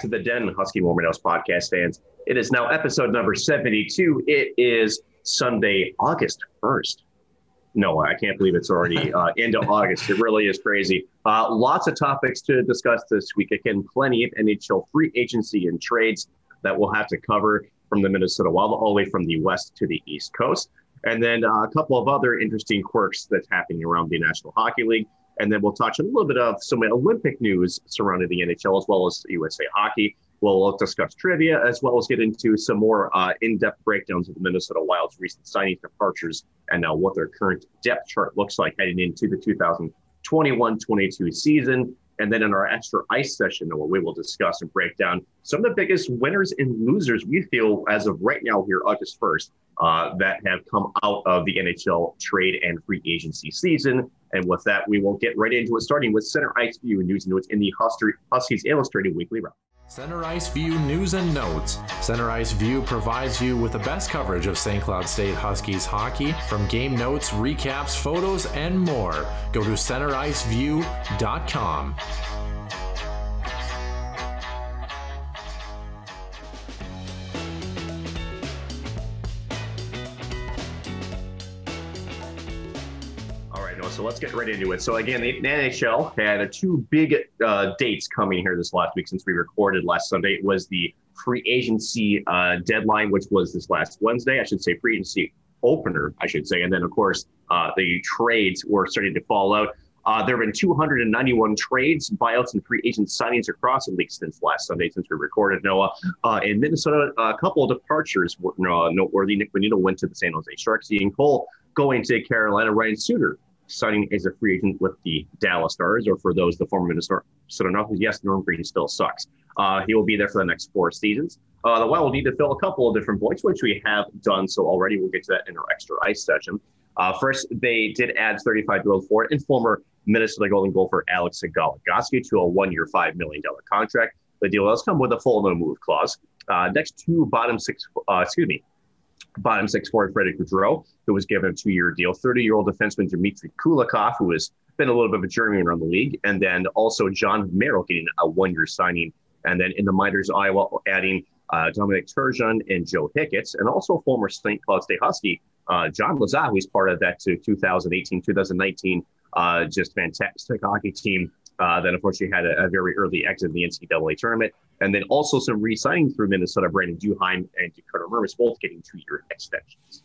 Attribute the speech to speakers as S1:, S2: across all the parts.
S1: Back to the Den Husky House podcast fans. It is now episode number 72. It is Sunday, August 1st. No, I can't believe it's already uh, of August. It really is crazy. Uh, lots of topics to discuss this week. Again, plenty of NHL free agency and trades that we'll have to cover from the Minnesota Wild all the way from the west to the east coast. And then uh, a couple of other interesting quirks that's happening around the National Hockey League. And then we'll touch a little bit of some Olympic news surrounding the NHL as well as USA Hockey. We'll discuss trivia as well as get into some more uh, in-depth breakdowns of the Minnesota Wild's recent signings, departures, and uh, what their current depth chart looks like heading into the 2021-22 season. And then in our extra ice session, we will discuss and break down some of the biggest winners and losers we feel as of right now here, August 1st, uh, that have come out of the NHL trade and free agency season. And with that, we will get right into it, starting with Center Ice View and news and notes in the Huskies Illustrated Weekly Round.
S2: Center Ice View News and Notes. Center Ice View provides you with the best coverage of St. Cloud State Huskies hockey from game notes, recaps, photos, and more. Go to centericeview.com.
S1: let's get right into it. So again, the NHL had two big uh, dates coming here this last week since we recorded last Sunday. It was the free agency uh, deadline, which was this last Wednesday. I should say free agency opener, I should say. And then, of course, uh, the trades were starting to fall out. Uh, there have been 291 trades, buyouts, and free agent signings across the league since last Sunday, since we recorded Noah. Uh, in Minnesota, a couple of departures were uh, noteworthy. Nick Bonino went to the San Jose Sharks. Ian Cole going to Carolina. Ryan Suter signing as a free agent with the Dallas Stars, or for those the former Minnesota North, yes, Norm Green still sucks. Uh, he will be there for the next four seasons. Uh, the Wild will need to fill a couple of different voids, which we have done so already. We'll get to that in our extra ice session. Uh, first, they did add 35-year-old forward and former Minnesota Golden Gopher Alex Goligoski to a one-year, $5 million contract. The deal does come with a full no-move clause. Uh, next two bottom six, uh, excuse me, bottom six forward Frederick Gaudreau, who was given a two-year deal. 30-year-old defenseman Dmitry Kulikov, who has been a little bit of a journeyman around the league, and then also Jon Merrill getting a one-year signing. And then in the minors, Iowa adding uh, Dominic Turgeon and Joe Hicketts, and also former St. Cloud State Husky uh, John Lazar, who's part of that 2018-2019 uh, just fantastic hockey team. Uh, that unfortunately had a, a, very early exit in the NCAA tournament, and then also some re-signing through Minnesota. Brandon Duhaime and Dakota Mermis both getting two-year extensions.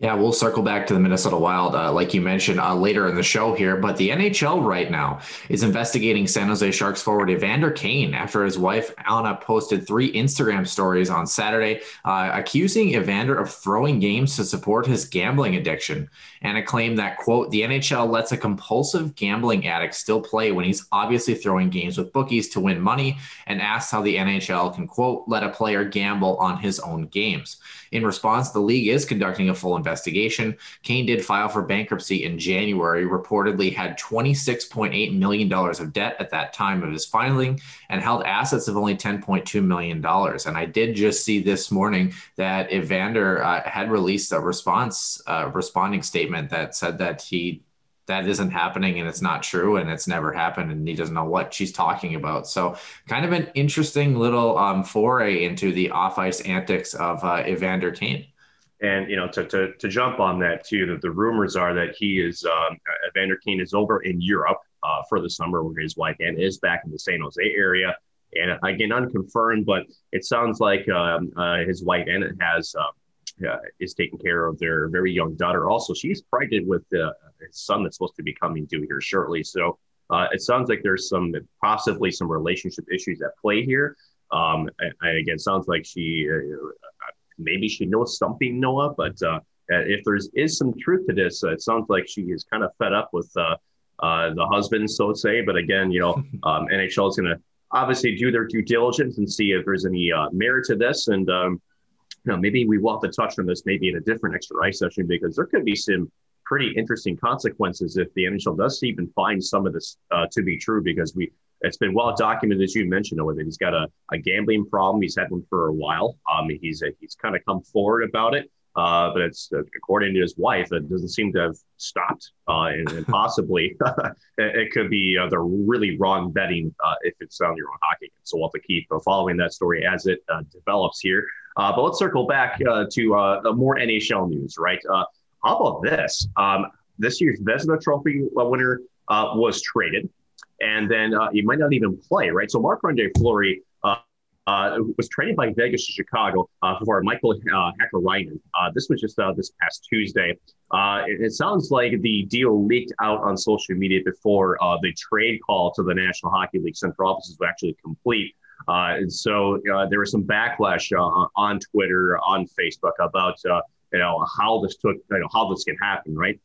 S3: Yeah, we'll circle back to the Minnesota Wild, uh, like you mentioned uh, later in the show here. But the NHL right now is investigating San Jose Sharks forward Evander Kane after his wife Anna posted three Instagram stories on Saturday uh, accusing Evander of throwing games to support his gambling addiction. Anna claimed that, quote, the NHL lets a compulsive gambling addict still play when he's obviously throwing games with bookies to win money, and asks how the NHL can, quote, let a player gamble on his own games. In response, the league is conducting a full investigation. Kane did file for bankruptcy in January, reportedly had $26.8 million of debt at that time of his filing, and held assets of only $10.2 million. And I did just see this morning that Evander uh, had released a response, uh, responding statement that said that he that isn't happening and it's not true and it's never happened and he doesn't know what she's talking about. So kind of an interesting little um, foray into the off ice antics of uh, Evander Kane.
S1: And you know, to, to, to jump on that too, that the rumors are that he is um, Evander Kane is over in Europe uh, for the summer, where his wife and is back in the San Jose area. And again, unconfirmed, but it sounds like um, uh, his wife Anna has uh, uh, is taking care of their very young daughter. Also, she's pregnant with uh, his son that's supposed to be coming due here shortly. So uh, it sounds like there's some possibly some relationship issues at play here. Um, and again, sounds like she maybe she knows something, Noah, but if there's some truth to this, it sounds like she is kind of fed up with uh, the husband, so to say. But again, you know, um, NHL is going to obviously do their due diligence and see if there's any uh, merit to this. And um, you know, maybe we will have to touch on this maybe in a different extra ice session because there could be some pretty interesting consequences if the NHL does even find some of this uh, to be true because we it's been well documented as you mentioned with it. He's got a, a gambling problem. He's had one for a while. Um, he's a, he's kind of come forward about it. Uh, but it's uh, according to his wife, it doesn't seem to have stopped, uh, and, and, possibly it, could be uh, the really wrong betting uh, if it's on your own hockey. So we'll have to keep following that story as it develops here. but let's circle back to more NHL news, right? how about this? Um, this year's Vezina Trophy winner was traded, and then he might not even play, right? So Marc-Andre Fleury uh, was traded by Vegas to Chicago uh, for Michael uh, Hakkarainen. Uh, this was just uh, this past Tuesday. Uh, it, it, sounds like the deal leaked out on social media before uh, the trade call to the National Hockey League central offices was actually complete. and so there was some backlash on Twitter, on Facebook about you know how this took, you know how this can happen, right?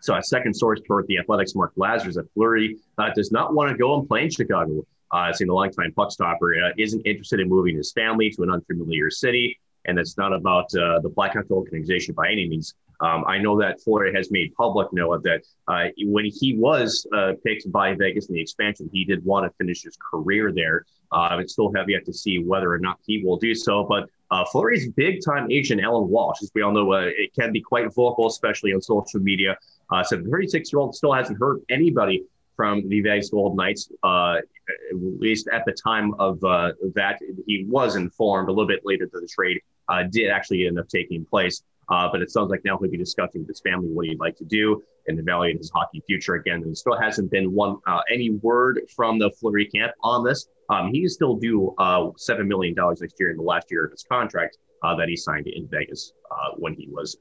S1: So a second source toward the Athletic's, Mark Lazerus at Fleury, does not want to go and play in Chicago uh, seeing the longtime puck stopper, uh, isn't interested in moving his family to an unfamiliar city. And it's not about uh, the Blackhawks organization by any means. Um, I know that Florida has made public note that uh, when he was uh, picked by Vegas in the expansion, he did want to finish his career there. Uh, it's still have yet to see whether or not he will do so. But uh, Fleury's big time agent, Allan Walsh, as we all know, uh, it can be quite vocal, especially on social media. Uh, so the 36 year old still hasn't heard anybody from the Vegas Golden Knights. Uh, at least at the time of uh, that, he was informed a little bit later that the trade uh, did actually end up taking place. Uh, but it sounds like now he'll be discussing with his family what he'd like to do and evaluate his hockey future again. And still hasn't been one uh, any word from the Fleury camp on this. Um, he is still due uh, seven million dollars next year in the last year of his contract that he signed in Vegas when he was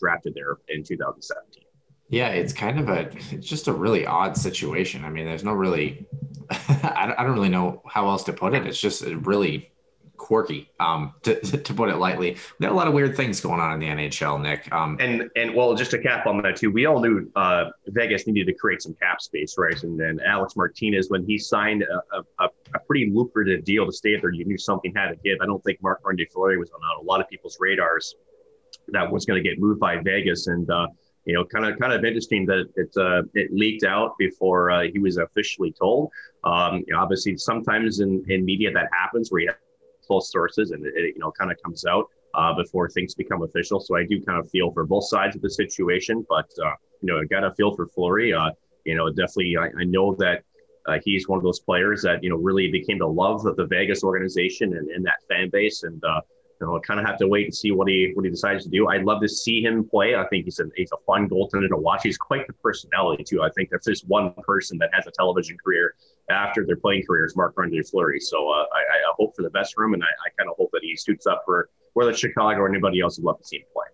S1: drafted there in 2017.
S3: Yeah, it's kind of a it's just a really odd situation. I mean, there's no really I don't really know how else to put it. It's just really quirky, um, to, to put it lightly. There are a lot of weird things going on in the NHL, Nick. Um,
S1: and and well, just to cap on that too, we all knew uh, Vegas needed to create some cap space, right? And then Alex Martinez, when he signed a, a, a, pretty lucrative deal to stay there, you knew something had to give. I don't think Marc-Andre Fleury was on a lot of people's radars that was going to get moved by Vegas, and uh, you know, kind of kind of interesting that it uh, it leaked out before uh, he was officially told. Um, you know, obviously, sometimes in, in media that happens where you close sources and it, it you know kind of comes out uh, before things become official. So I do kind of feel for both sides of the situation, but uh, you know, I got to feel for Fleury. Uh, you know, definitely, I, I know that. Uh, he's one of those players that you know really became the love of the Vegas organization and, and that fan base, and you know, kind of have to wait and see what he what he decides to do. I'd love to see him play. I think he's a he's a fun goaltender to watch. He's quite the personality too. I think if there's one person that has a television career after their playing careers, Mark Marc-Andre Fleury. So uh, I, I, hope for the best for him, and I, I kind of hope that he suits up for whether Chicago or anybody else would love to see him play.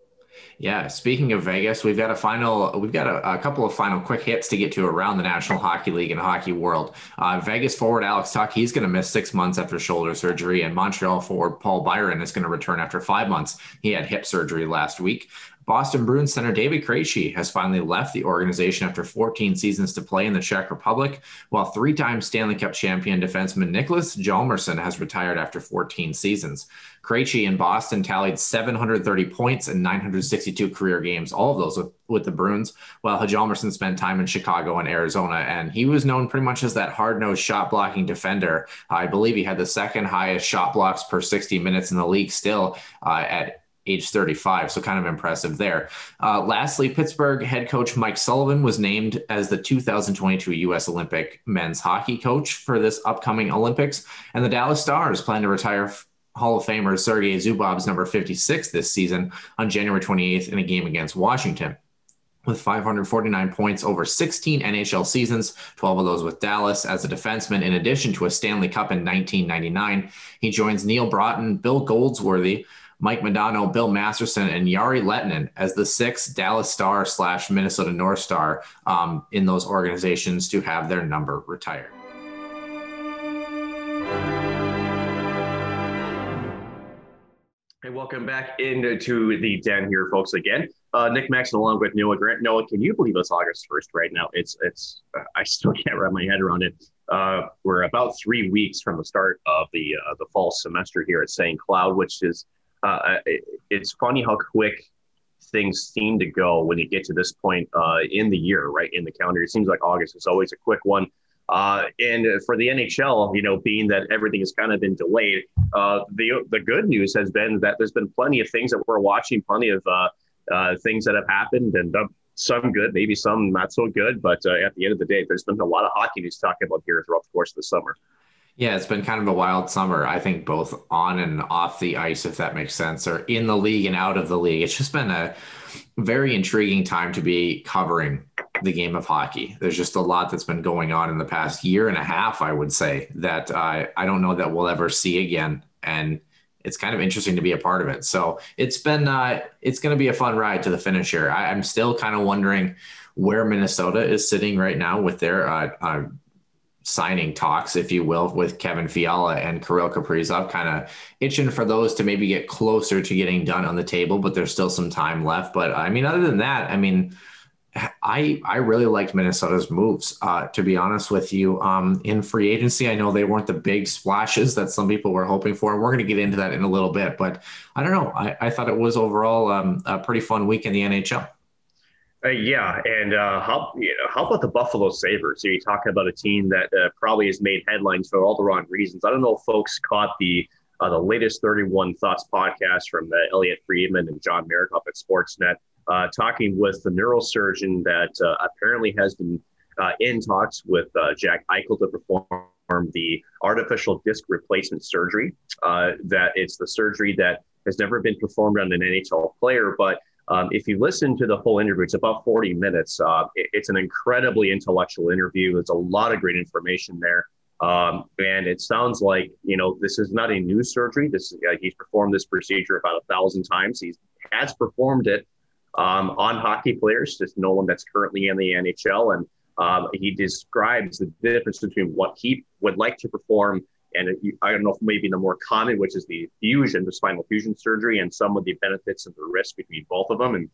S3: Yeah, speaking of Vegas, we've got a final, we've got a, a, couple of final quick hits to get to around the National Hockey League and hockey world. Uh, Vegas forward Alex Tuch, he's going to miss six months after shoulder surgery, and Montreal forward Paul Byron is going to return after five months. He had hip surgery last week. Boston Bruins center David Krejci has finally left the organization after 14 seasons to play in the Czech Republic, while three-time Stanley Cup champion defenseman Niklas Hjalmarsson has retired after 14 seasons. Krejci in Boston tallied 730 points in 962 career games, all of those with, with the Bruins, while Hjalmarsson spent time in Chicago and Arizona, and he was known pretty much as that hard-nosed shot-blocking defender. I believe he had the second highest shot blocks per 60 minutes in the league still uh, at age 35. So kind of impressive there. Uh, lastly, Pittsburgh head coach Mike Sullivan was named as the 2022 U.S. Olympic men's hockey coach for this upcoming Olympics. And the Dallas Stars plan to retire Hall of Famer Sergei Zubov's number 56 this season on January 28th in a game against Washington with 549 points over 16 NHL seasons, 12 of those with Dallas as a defenseman, in addition to a Stanley Cup in 1999. He joins Neal Broten, Bill Goldsworthy, Mike Modano, Bill Masterton, and Jere Lehtinen as the sixth Dallas Star slash Minnesota North Star um, in those organizations to have their number retired.
S1: Hey, welcome back into the den here, folks. Again, uh, Nick Maxon along with Noah Grant. Noah, can you believe it's August first right now? It's it's. Uh, I still can't wrap my head around it. Uh, we're about three weeks from the start of the uh, the fall semester here at St. Cloud, which is uh, it, it's funny how quick things seem to go when you get to this point uh, in the year, right? In the calendar, it seems like August is always a quick one. Uh, and for the NHL, you know, being that everything has kind of been delayed, uh, the the good news has been that there's been plenty of things that we're watching, plenty of uh, uh things that have happened, and uh, some good, maybe some not so good. But uh, at the end of the day, there's been a lot of hockey news talking about here throughout the course of the summer.
S3: Yeah, it's been kind of a wild summer. I think both on and off the ice, if that makes sense, or in the league and out of the league. It's just been a very intriguing time to be covering the game of hockey. There's just a lot that's been going on in the past year and a half, I would say, that uh, I don't know that we'll ever see again. And it's kind of interesting to be a part of it. So it's been, uh, it's going to be a fun ride to the finish here. I, am still kind of wondering where Minnesota is sitting right now with their uh, uh signing talks, if you will, with Kevin Fiala and Kirill Kaprizov, kind of itching for those to maybe get closer to getting done on the table, but there's still some time left. But I mean, other than that, I mean, I I really liked Minnesota's moves. Uh, to be honest with you, um, in free agency, I know they weren't the big splashes that some people were hoping for. We're going to get into that in a little bit, but I don't know. I, I thought it was overall um, a pretty fun week in the NHL.
S1: Uh, yeah, and uh, how you know, how about the Buffalo Sabres? So you talking about a team that uh, probably has made headlines for all the wrong reasons. I don't know if folks caught the uh, the latest 31 Thoughts podcast from uh, Elliotte Friedman and John Marek up at Sportsnet, uh, talking with the neurosurgeon that apparently has been in talks with Jack Eichel to perform the artificial disc replacement surgery. that it's the surgery that has never been performed on an NHL player, but um, if you listen to the whole interview, it's about 40 minutes. Uh, it, it's an incredibly intellectual interview. There's a lot of great information there. Um, and it sounds like, you know, this is not a new surgery. This is, uh, he's performed this procedure about a thousand times. He has performed it um, on hockey players, just no one that's currently in the NHL. And um, he describes the difference between what he would like to perform and I don't know if maybe the more common, which is the fusion, the spinal fusion surgery, and some of the benefits and the risk between both of them. And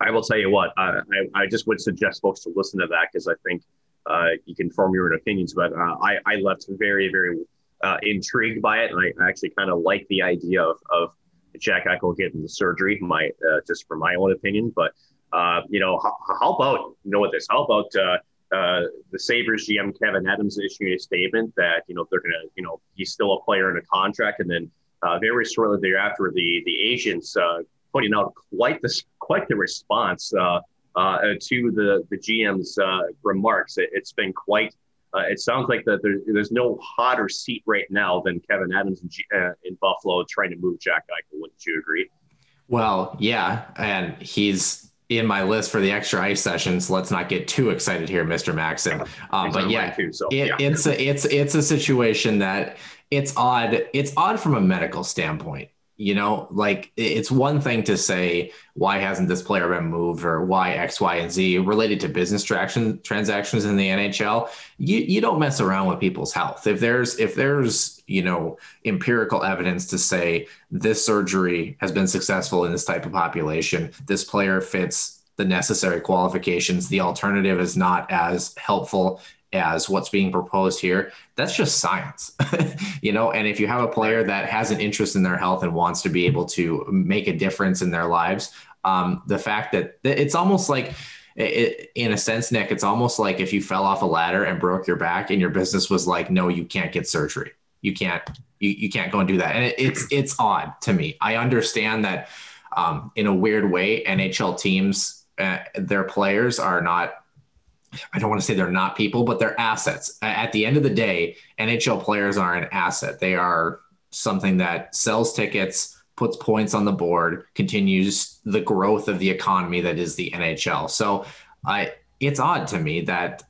S1: I will tell you what, uh, I, I just would suggest folks to listen to that because I think uh, you can form your own opinions. But uh, I, I left very, very uh, intrigued by it, and I actually kind of like the idea of, of Jack Eichel getting the surgery. My uh, just for my own opinion, but uh, you know, how, how, about you know what this? How about uh, the Sabres GM Kevin Adams issuing a statement that you know they're going to you know he's still a player in a contract, and then uh, very shortly thereafter the the agents uh, putting out quite this quite the response uh, uh, to the the GM's remarks. It, has been quite. it sounds like that there, there's no hotter seat right now than Kevin Adams in, G, in Buffalo trying to move Jack Eichel. Wouldn't you agree?
S3: Well, yeah, and he's in my list for the extra ice sessions. Let's not get too excited here, Mr. Maxon. Um, but yeah, too, so, it, yeah, it's a it's it's a situation that it's odd. It's odd from a medical standpoint. You know, like it's one thing to say why hasn't this player been moved or why X, Y, and Z related to business traction transactions in the NHL. You you don't mess around with people's health. If there's if there's you know empirical evidence to say this surgery has been successful in this type of population, this player fits the necessary qualifications. The alternative is not as helpful as what's being proposed here that's just science you know? And if you have a player that has an interest in their health and wants to be able to make a difference in their lives um, the fact that it's almost like it, in a sense nick it's almost like if you fell off a ladder and broke your back and your business was like no you can't get surgery. You can't you, you can't go and do that. And it, it's it's odd to me. I understand that um, in a weird way nhl teams uh, their players are not I don't want to say they're not people, but they're assets. At the end of the day, NHL players are an asset. They are something that sells tickets, puts points on the board, continues the growth of the economy that is the NHL. So it's odd to me that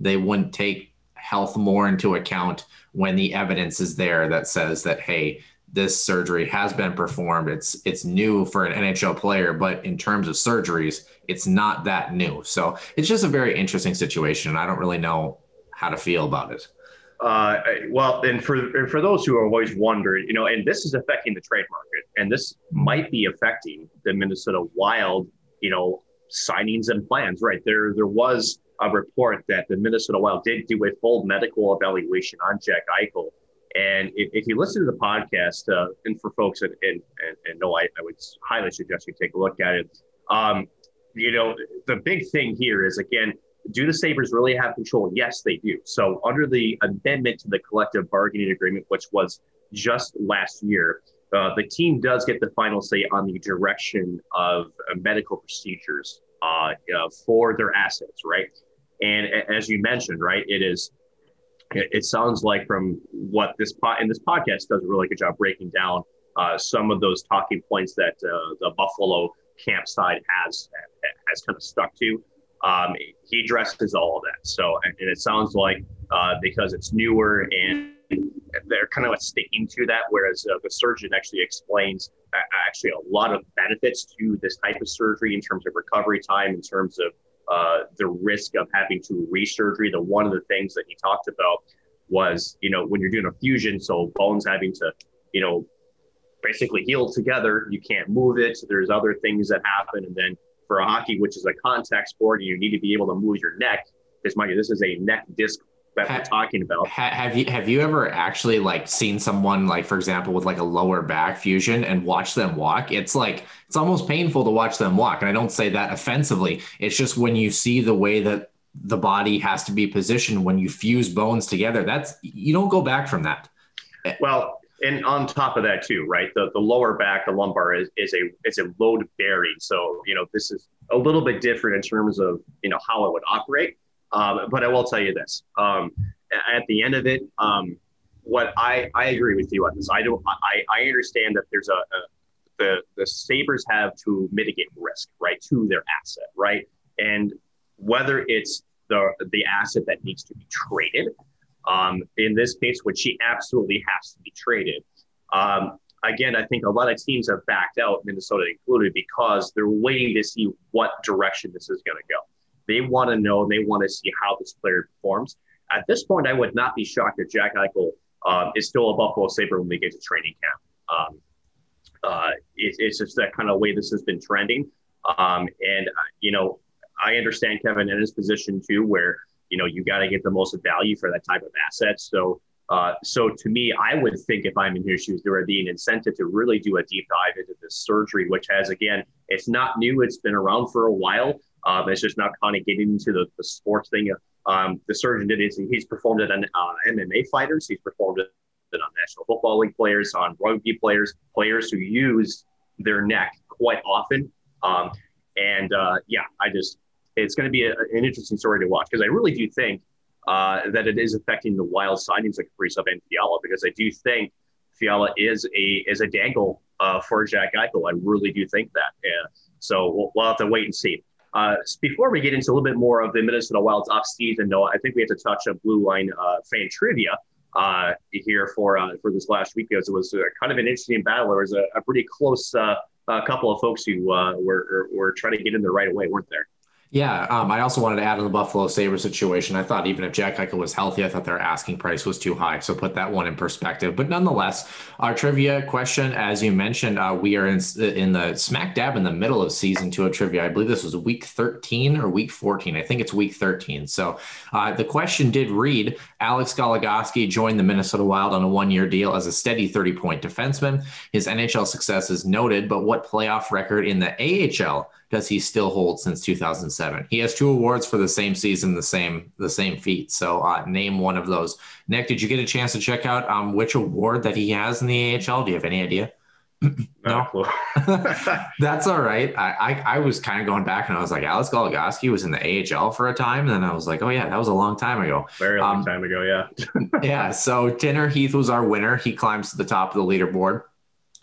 S3: they wouldn't take health more into account when the evidence is there that says that hey this surgery has been performed it's it's new for an NHL player but in terms of surgeries it's not that new so it's just a very interesting situation I don't really know how to feel about it
S1: uh, well, and for and for those who have always wondered, you know, and this is affecting the trade market, and this might be affecting the Minnesota Wild, you know, signings and plans. Right there, there was a report that the Minnesota Wild did do a full medical evaluation on Jack Eichel. And if, if you listen to the podcast, uh, and for folks and and, and no, I, I would highly suggest you take a look at it. Um, you know, the big thing here is again, do the Sabres really have control? Yes, they do. So, under the amendment to the collective bargaining agreement, which was just last year, uh, the team does get the final say on the direction of uh, medical procedures uh, uh, for their assets, right? And as you mentioned, right, it is. It, sounds like from what this pod and this podcast does a really good job breaking down uh, some of those talking points that uh, the Buffalo campsite has has kind of stuck to. Um, he addresses all of that. So, and it sounds like uh, because it's newer and they're kind of sticking to that, whereas uh, the surgeon actually explains uh, actually a lot of benefits to this type of surgery in terms of recovery time, in terms of uh, the risk of having to resurgery. The one of the things that he talked about was, you know, when you're doing a fusion, so bones having to, you know, basically heal together, you can't move it. So there's other things that happen, and then for a hockey, which is a contact sport, you need to be able to move your neck. This you, this is a neck disc that we're talking about.
S3: Have you have you ever actually like seen someone like, for example, with like a lower back fusion and watch them walk? It's like it's almost painful to watch them walk, and I don't say that offensively. It's just when you see the way that the body has to be positioned when you fuse bones together. That's you don't go back from that.
S1: Eh, well, and on top of that too, right? The the lower back, the lumbar is, is a it's a load bearing. So you know this is a little bit different in terms of you know how it would operate. Um, but I will tell you this: um, at the end of it, um, what I I agree with you on this. I don't I I understand that there's a, a the the Sabres have to mitigate risk, right, to their asset, right, and whether it's the the asset that needs to be traded um, in this case, which she absolutely has to be traded. Um, again, I think a lot of teams have backed out, Minnesota included, because they're waiting to see what direction this is going to go. They want to know, and they want to see how this player performs. At this point, I would not be shocked if Jack Eichel um, is still a Buffalo Sabre when we get to training camp. Um, uh, it, it's just that kind of way this has been trending. Um, and, uh, you know, I understand Kevin in his position too, where you know you got to get the most value for that type of asset. So uh, so to me, I would think if I'm in his shoes, there would be an incentive to really do a deep dive into this surgery, which has again, it's not new; it's been around for a while. Um, it's just not kind of getting into the, the sports thing. Um, the surgeon did it; he's performed it on uh, MMA fighters. He's performed it on National Football League players, on rugby players, players who use their neck quite often. Um, and uh, yeah, I just it's going to be a, an interesting story to watch because I really do think uh, that it is affecting the wild signings like Kaprizov and Fiala because I do think Fiala is a is a dangle uh, for Jack Eichel. I really do think that. Yeah. So we'll, we'll have to wait and see. Uh, before we get into a little bit more of the Minnesota Wild's off season, though, I think we have to touch on Blue Line uh, fan trivia uh, here for for this last week because it was kind of an interesting battle. There was a, a pretty close couple of folks who were were trying to get in the right away, weren't there?
S3: Yeah, um, I also wanted to add on the Buffalo Sabre situation. I thought even if Jack Eichel was healthy, I thought their asking price was too high. So put that one in perspective. But nonetheless, our trivia question, as you mentioned, uh, we are in in the smack dab in the middle of season two of trivia. I believe this was week 13 or week 14. I think it's week 13. So uh, the question did read: Alex Goligoski joined the Minnesota Wild on a one-year deal as a steady 30-point defenseman. His NHL success is noted, but what playoff record in the AHL? Does he still hold since 2007? He has two awards for the same season, the same the same feat. So uh, name one of those. Nick, did you get a chance to check out um, which award that he has in the AHL? Do you have any idea? no, that's all right. I, I, I was kind of going back and I was like, Alex Goligoski was in the AHL for a time. And then I was like, oh yeah, that was a long time ago.
S1: Very long um, time ago. Yeah.
S3: yeah. So Tanner Heath was our winner. He climbs to the top of the leaderboard.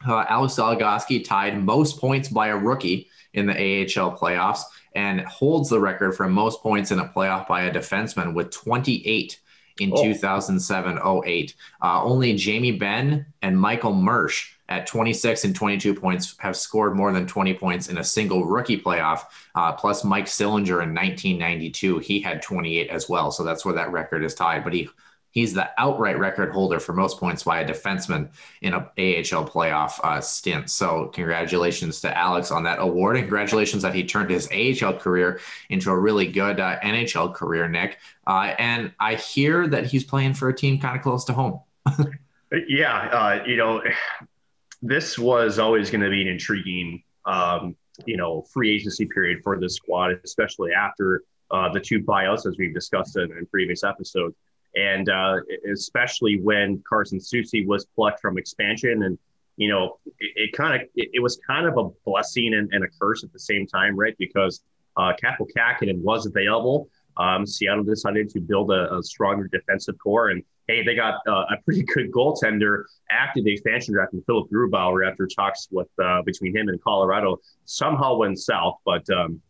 S3: Uh, Alex Goligoski tied most points by a rookie in the AHL playoffs and holds the record for most points in a playoff by a defenseman with 28 in oh. 2007 08. Uh, only Jamie Benn and Michael Mersch at 26 and 22 points have scored more than 20 points in a single rookie playoff. Uh, plus Mike Sillinger in 1992, he had 28 as well. So that's where that record is tied. But he he's the outright record holder for most points by a defenseman in a AHL playoff uh, stint. So congratulations to Alex on that award. And congratulations that he turned his AHL career into a really good uh, NHL career, Nick. Uh, and I hear that he's playing for a team kind of close to home.
S1: yeah, uh, you know, this was always going to be an intriguing, um, you know, free agency period for this squad, especially after uh, the two buyouts, as we've discussed in, in previous episodes, and uh, especially when Carson Soucy was plucked from expansion, and you know, it, it kind of it, it, was kind of a blessing and, and, a curse at the same time, right? Because uh, Kaapo Kähkönen was available. Um, Seattle decided to build a, a stronger defensive core and hey, they got uh, a pretty good goaltender after the expansion draft and Philipp Grubauer after talks with uh, between him and Colorado somehow went south, but um,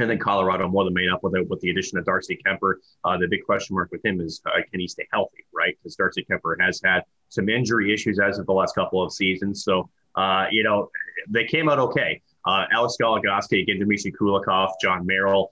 S1: and then Colorado more than made up with it with the addition of Darcy Kuemper. Uh, the big question mark with him is uh, can he stay healthy, right? Because Darcy Kuemper has had some injury issues as of the last couple of seasons. So uh, you know they came out okay. Uh, Alex Goligoski, again, Dmitry Kulikov, Jon Merrill.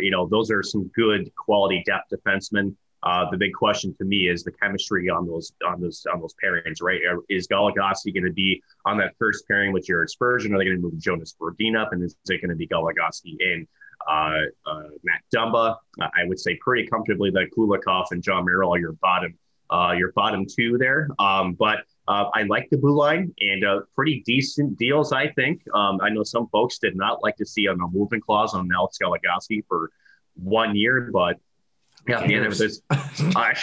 S1: you know those are some good quality depth defensemen. Uh, the big question to me is the chemistry on those on those on those pairings, right? Is Goligoski going to be on that first pairing with Jared Spurgeon? Are they going to move Jonas Brodin up, and is it going to be Goligoski and uh, uh, Matt Dumba? I would say pretty comfortably that Kulikov and Jon Merrill are your bottom uh, your bottom two there. Um, but uh, I like the blue line and uh, pretty decent deals, I think. Um, I know some folks did not like to see a movement clause on Alex Goligoski for one year, but yeah, at the end of this, uh,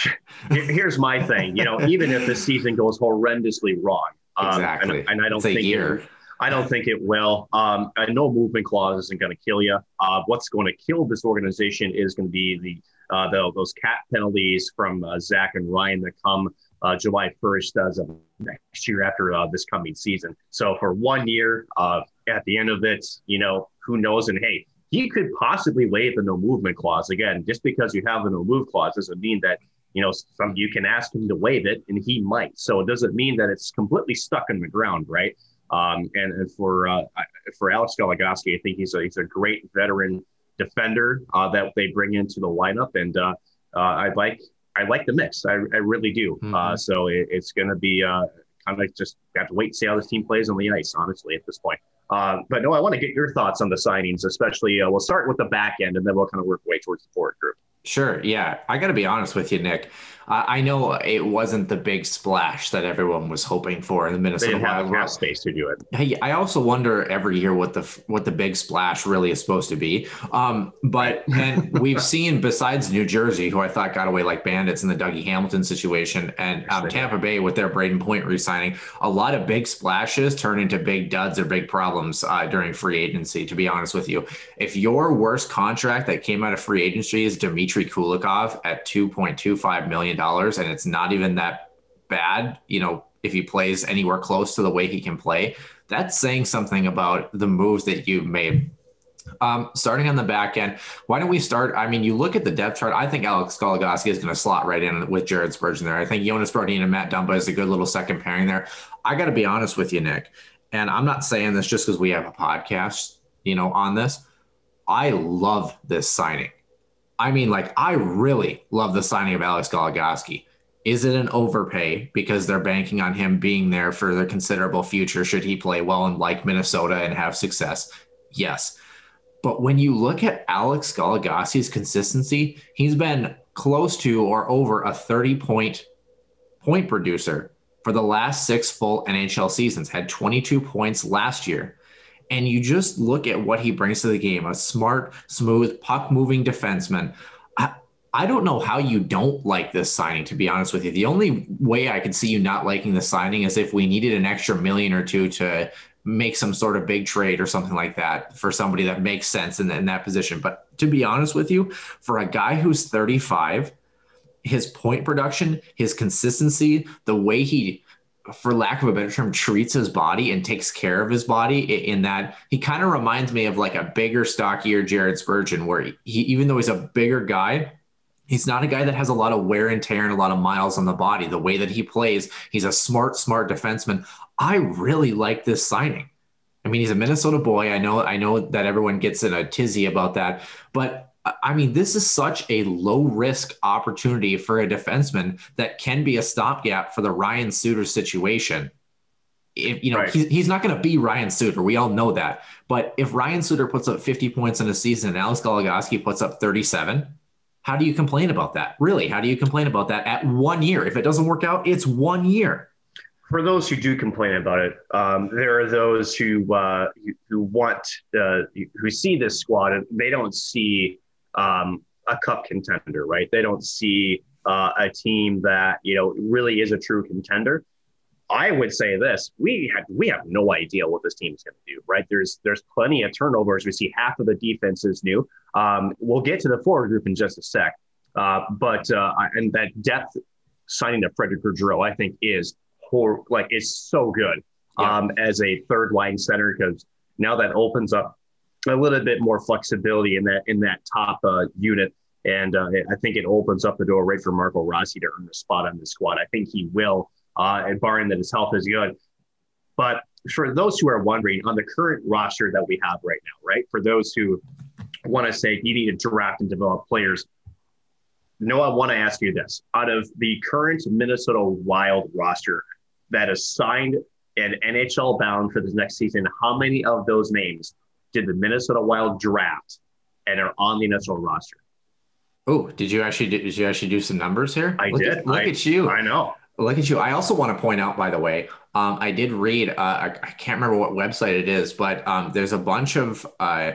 S1: here's my thing. You know, even if the season goes horrendously wrong,
S3: um, exactly,
S1: and, and, I don't it's think. It, I don't think it will. Um, I know movement clause isn't going to kill you. Uh, what's going to kill this organization is going to be the, uh, the those cap penalties from uh, Zach and Ryan that come uh, July 1st as of next year after uh, this coming season. So for one year, uh, at the end of it, you know, who knows? And hey, he could possibly waive the no movement clause again. Just because you have the no move clause doesn't mean that you know some you can ask him to waive it, and he might. So it doesn't mean that it's completely stuck in the ground, right? Um, and, and for uh, for Alex Goligoski, I think he's a he's a great veteran defender uh, that they bring into the lineup, and uh, uh I like I like the mix. I, I really do. Mm-hmm. Uh, so it, it's going to be uh, kind of just have to wait and see how this team plays on the ice. Honestly, at this point. Uh, but no, I want to get your thoughts on the signings, especially. Uh, we'll start with the back end, and then we'll kind of work way towards the forward group.
S3: Sure. Yeah. I got to be honest with you, Nick. I know it wasn't the big splash that everyone was hoping for in the Minnesota
S1: they didn't Wild. Have space to do it.
S3: Hey, I also wonder every year what the what the big splash really is supposed to be. Um, but then we've seen besides New Jersey, who I thought got away like bandits in the Dougie Hamilton situation, and um, Tampa Bay with their Brayden Point re-signing, a lot of big splashes turn into big duds or big problems uh, during free agency. To be honest with you, if your worst contract that came out of free agency is Dmitry Kulikov at two point two five million dollars, and it's not even that bad. You know, if he plays anywhere close to the way he can play, that's saying something about the moves that you've made. Um, starting on the back end, why don't we start? I mean, you look at the depth chart. I think Alex Goligoski is going to slot right in with Jared Spurgeon there. I think Jonas Brodin and Matt Dumba is a good little second pairing there. I got to be honest with you, Nick, and I'm not saying this just because we have a podcast, you know, on this. I love this signing. I mean, like, I really love the signing of Alex Goligoski. Is it an overpay because they're banking on him being there for the considerable future should he play well in like Minnesota and have success? Yes. But when you look at Alex Goligoski's consistency, he's been close to or over a 30 point point producer for the last six full NHL seasons, had 22 points last year and you just look at what he brings to the game a smart, smooth, puck moving defenseman. I, I don't know how you don't like this signing, to be honest with you. The only way I could see you not liking the signing is if we needed an extra million or two to make some sort of big trade or something like that for somebody that makes sense in, in that position. But to be honest with you, for a guy who's 35, his point production, his consistency, the way he for lack of a better term, treats his body and takes care of his body in that he kind of reminds me of like a bigger, stockier Jared Spurgeon, where he, even though he's a bigger guy, He's not a guy that has a lot of wear and tear and a lot of miles on the body. The way that he plays, he's a smart, smart defenseman. I really like this signing. I mean, he's a Minnesota boy. I know, I know that everyone gets in a tizzy about that, but I mean, this is such a low risk opportunity for a defenseman that can be a stopgap for the Ryan Suter situation. If you know, right. he's, he's not going to be Ryan Suter. We all know that. But if Ryan Suter puts up 50 points in a season and Alex Goligoski puts up 37, how do you complain about that? Really, how do you complain about that at one year? If it doesn't work out, it's one year.
S1: For those who do complain about it, um, there are those who uh, who want uh, who see this squad and they don't see um, a cup contender, right? They don't see uh, a team that you know really is a true contender. I would say this: we have we have no idea what this team is going to do. Right? There's there's plenty of turnovers. We see half of the defense is new. Um, we'll get to the forward group in just a sec, uh, but uh, and that depth signing of Frederick Gaudreau, I think, is hor- like is so good yeah. um, as a third line center because now that opens up a little bit more flexibility in that in that top uh, unit. And uh, I think it opens up the door right for Marco Rossi to earn a spot on the squad. I think he will uh, and barring that his health is good. But for those who are wondering, on the current roster that we have right now, right, for those who want to say you need to draft and develop players, no, I want to ask you this: out of the current Minnesota Wild roster that is signed and NHL bound for this next season, how many of those names did the Minnesota Wild draft and are on the Minnesota roster?
S3: Oh, did you actually do, did you actually do some numbers here?
S1: I
S3: look
S1: did.
S3: At, look
S1: I,
S3: at you.
S1: I know.
S3: Look at you. I also want to point out, by the way, um, I did read. Uh, I, I, can't remember what website it is, but um, there's a bunch of uh,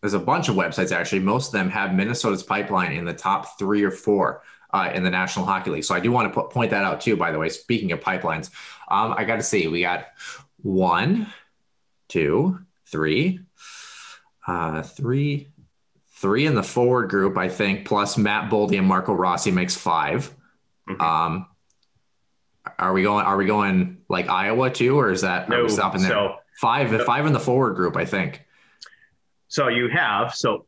S3: there's a bunch of websites actually. Most of them have Minnesota's pipeline in the top three or four uh, in the National Hockey League. So I do want to put, point that out too. By the way, speaking of pipelines, um, I got to see. We got one, two, three, uh, three, three in the forward group. I think plus Matt Boldy and Marco Rossi makes 5 mm-hmm. Um, are we going? Are we going like Iowa too, or is that no, are we stopping there? So, five, five in the forward group, I think.
S1: So you have so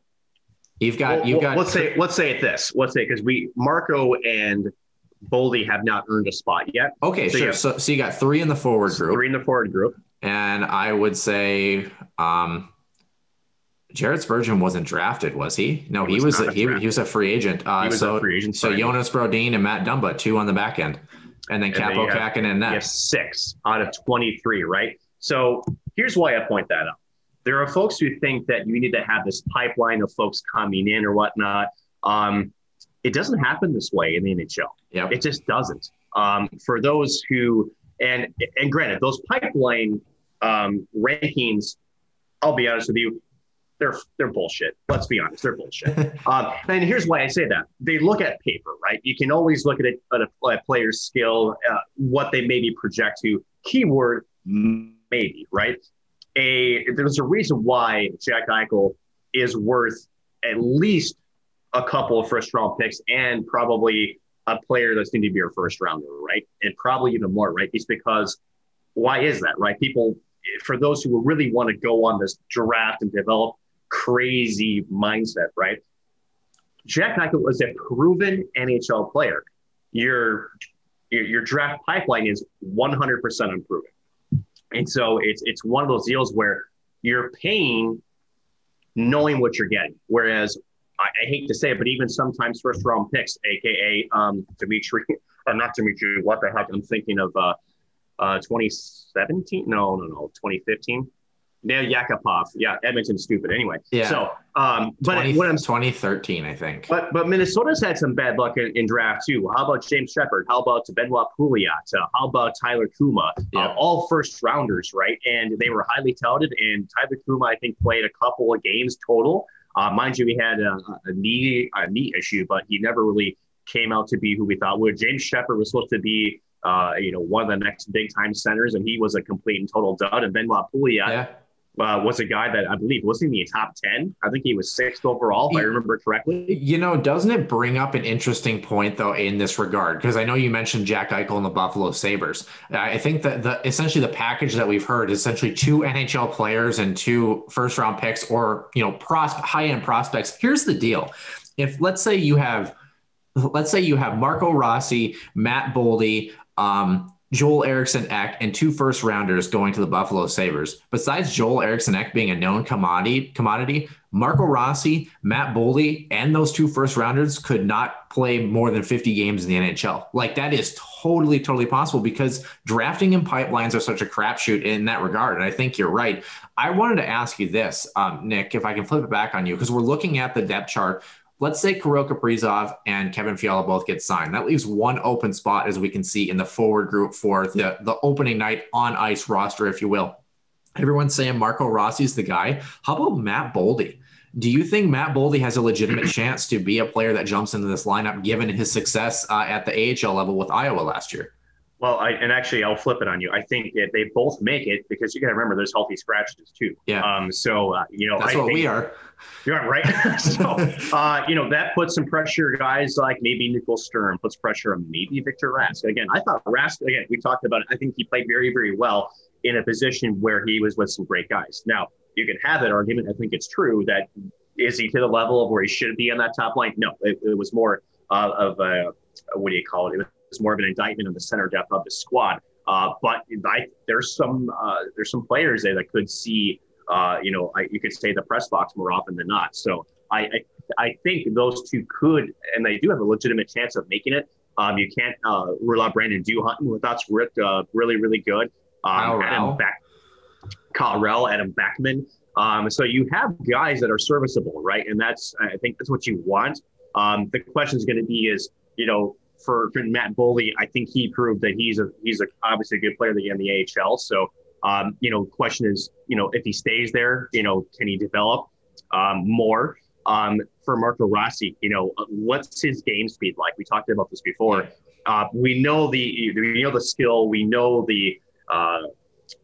S3: you've got
S1: well,
S3: you've got.
S1: Let's say let's say it this. Let's say because we Marco and Boldy have not earned a spot yet.
S3: Okay, so sure. Have, so so you got three in the forward group.
S1: Three in the forward group.
S3: And I would say um, Jared Spurgeon wasn't drafted, was he? No, he, he was, was a, he, he, was a free agent. Uh, he was so, a free agent. So Jonas Brodin and Matt Dumba, two on the back end and then Kaapo Kähkönen and that.
S1: six out of 23, right? So here's why I point that out. There are folks who think that you need to have this pipeline of folks coming in or whatnot. Um, it doesn't happen this way in the NHL.
S3: Yep.
S1: It just doesn't. Um, for those who, and and granted, those pipeline um, rankings, I'll be honest with you, they're they're bullshit. Let's be honest, they're bullshit. um, and here's why I say that: they look at paper, right? You can always look at a, at a, a player's skill, uh, what they maybe project to. Keyword maybe, right? A there's a reason why Jack Eichel is worth at least a couple of first round picks and probably a player that's going to be your first rounder, right? And probably even more, right? It's because why is that, right? People, for those who really want to go on this draft and develop crazy mindset, right? Jack Eichel was a proven NHL player. Your, your, draft pipeline is 100% unproven. And so it's it's one of those deals where you're paying knowing what you're getting. Whereas I, I hate to say it, but even sometimes first round picks, aka um, Dimitri, or not Dimitri, what the heck? I'm thinking of uh, uh, 2017. No, no, no, 2015. Nail Yakupov. Yeah, Edmonton's stupid anyway.
S3: Yeah.
S1: So, um, but 20, what I'm
S3: 2013, I think.
S1: But but Minnesota's had some bad luck in, in draft too. How about James Sheppard? How about Benoit Pouliot? Uh, how about Tyler Cuma? Yeah. Uh, all first rounders, right? And they were highly touted. And Tyler Cuma, I think, played a couple of games total. Uh, mind you, he had a, a, knee a knee issue, but he never really came out to be who we thought would. James Sheppard was supposed to be, uh, you know, one of the next big time centers, and he was a complete and total dud. And Benoit Pouliot yeah uh, was a guy that I believe was in the top 10. I think he was sixth overall, if I remember correctly.
S3: You know, doesn't it bring up an interesting point, though, in this regard? Because I know you mentioned Jack Eichel and the Buffalo Sabres. I think that the essentially the package that we've heard is essentially two NHL players and two first round picks or, you know, high end prospects. Here's the deal. If let's say you have, let's say you have Marco Rossi, Matt Boldy, um, Joel Eriksson Ek and two first rounders going to the Buffalo Sabres. Besides Joel Eriksson Ek being a known commodity, commodity, Marco Rossi, Matt Boldy, and those two first rounders could not play more than 50 games in the NHL. Like that is totally, totally possible because drafting and pipelines are such a crapshoot in that regard. And I think you're right. I wanted to ask you this, um, Nick, if I can flip it back on you, because we're looking at the depth chart let's say Kirill Kaprizov and Kevin Fiala both get signed. That leaves one open spot, as we can see in the forward group for the, the opening night on ice roster, if you will. Everyone's saying Marco Rossi's the guy. How about Matt Boldy? Do you think Matt Boldy has a legitimate chance to be a player that jumps into this lineup given his success uh, at the AHL level with Iowa last year?
S1: Well, I, and actually, I'll flip it on you. I think they both make it because you got to remember there's healthy scratches too.
S3: Yeah.
S1: Um. So uh, you know,
S3: that's
S1: I
S3: what we are.
S1: You're right. so uh, you know that puts some pressure. Guys like maybe Nico Sturm puts pressure on maybe Victor Rask. Again, I thought Rask. Again, we talked about it. I think he played very, very well in a position where he was with some great guys. Now you can have that argument. I think it's true that is he to the level of where he should be on that top line? No, it, it was more uh, of a what do you call it? It was more of an indictment of the center depth of the squad. Uh, but I, there's some uh, there's some players there that could see, uh, you know, I, you could say the press box more often than not. So I, I, I think those two could, and they do have a legitimate chance of making it. Um, you can't uh, rule out Brandon Duhaime without uh, really really good. Um, Adam Beck, Kyle Adam Beckman. Um, so you have guys that are serviceable, right? And that's I think that's what you want. Um, the question is going to be is you know for, for Matt Boldy, I think he proved that he's a he's a obviously a good player in the AHL. So um, you know, question is, you know, if he stays there, you know, can he develop um, more? Um, for Marco Rossi, you know, what's his game speed like? We talked about this before. Uh, we know the we know the skill. We know the uh,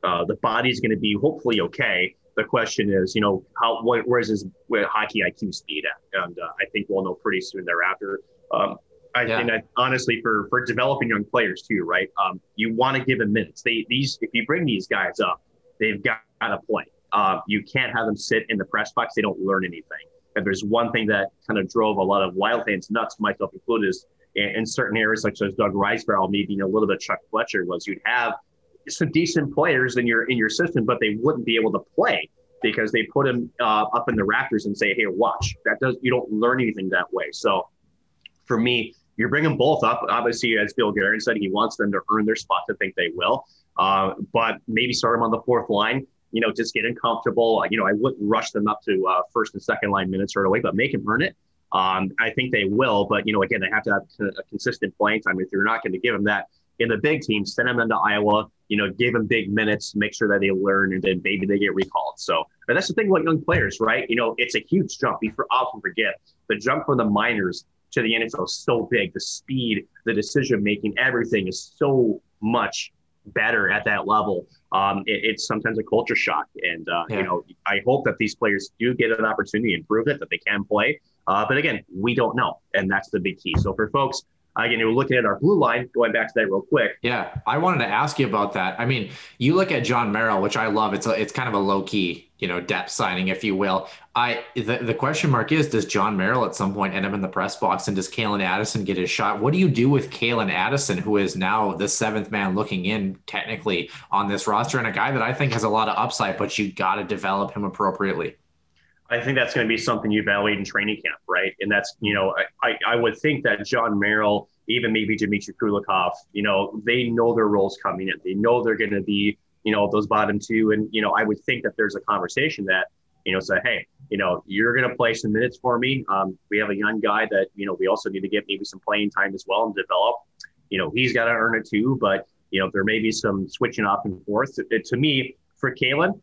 S1: uh, the body's going to be hopefully okay. The question is, you know, how what, where's his hockey IQ speed at? And uh, I think we'll know pretty soon thereafter. Um, I yeah. think honestly for for developing young players too, right? Um, you want to give them minutes. They these if you bring these guys up, they've got to play. Uh, you can't have them sit in the press box. They don't learn anything. And there's one thing that kind of drove a lot of wild fans nuts, myself included, is in, in certain areas such as Doug Risebrough, maybe a little bit Chuck Fletcher was you'd have some decent players in your in your system, but they wouldn't be able to play because they put them uh, up in the rafters and say, "Hey, watch." That does you don't learn anything that way. So, for me, you're bringing both up. Obviously, as Bill Guerin said, he wants them to earn their spot to think they will. Uh, but maybe start them on the fourth line. You know, just get them comfortable. You know, I wouldn't rush them up to uh, first and second line minutes right away, but make them earn it. Um, I think they will. But you know, again, they have to have a consistent playing time. If you're not going to give them that in the big team, send them into Iowa. You know, give them big minutes, make sure that they learn, and then maybe they get recalled. So, but that's the thing about young players, right? You know, it's a huge jump. We often forget the jump from the minors to the NFL is so big. The speed, the decision making, everything is so much better at that level. Um, it, it's sometimes a culture shock, and uh, yeah. you know, I hope that these players do get an opportunity and prove it that they can play. Uh, but again, we don't know, and that's the big key. So for folks Again, you're looking at our blue line, going back to that real quick.
S3: Yeah, I wanted to ask you about that. I mean, you look at Jon Merrill, which I love. It's a, it's kind of a low key, you know, depth signing, if you will. I the, the question mark is, does Jon Merrill at some point end up in the press box, and does Calen Addison get his shot? What do you do with Calen Addison, who is now the seventh man looking in technically on this roster, and a guy that I think has a lot of upside, but you got to develop him appropriately.
S1: I think that's going to be something you evaluate in training camp, right? And that's, you know, I, I would think that Jon Merrill, even maybe Dmitry Kulikov, you know, they know their roles coming in. They know they're going to be, you know, those bottom two. And, you know, I would think that there's a conversation that, you know, say, hey, you know, you're going to play some minutes for me. Um, we have a young guy that, you know, we also need to get maybe some playing time as well and develop. You know, he's got to earn it too. But, you know, there may be some switching off and forth. To, to me, for Calen,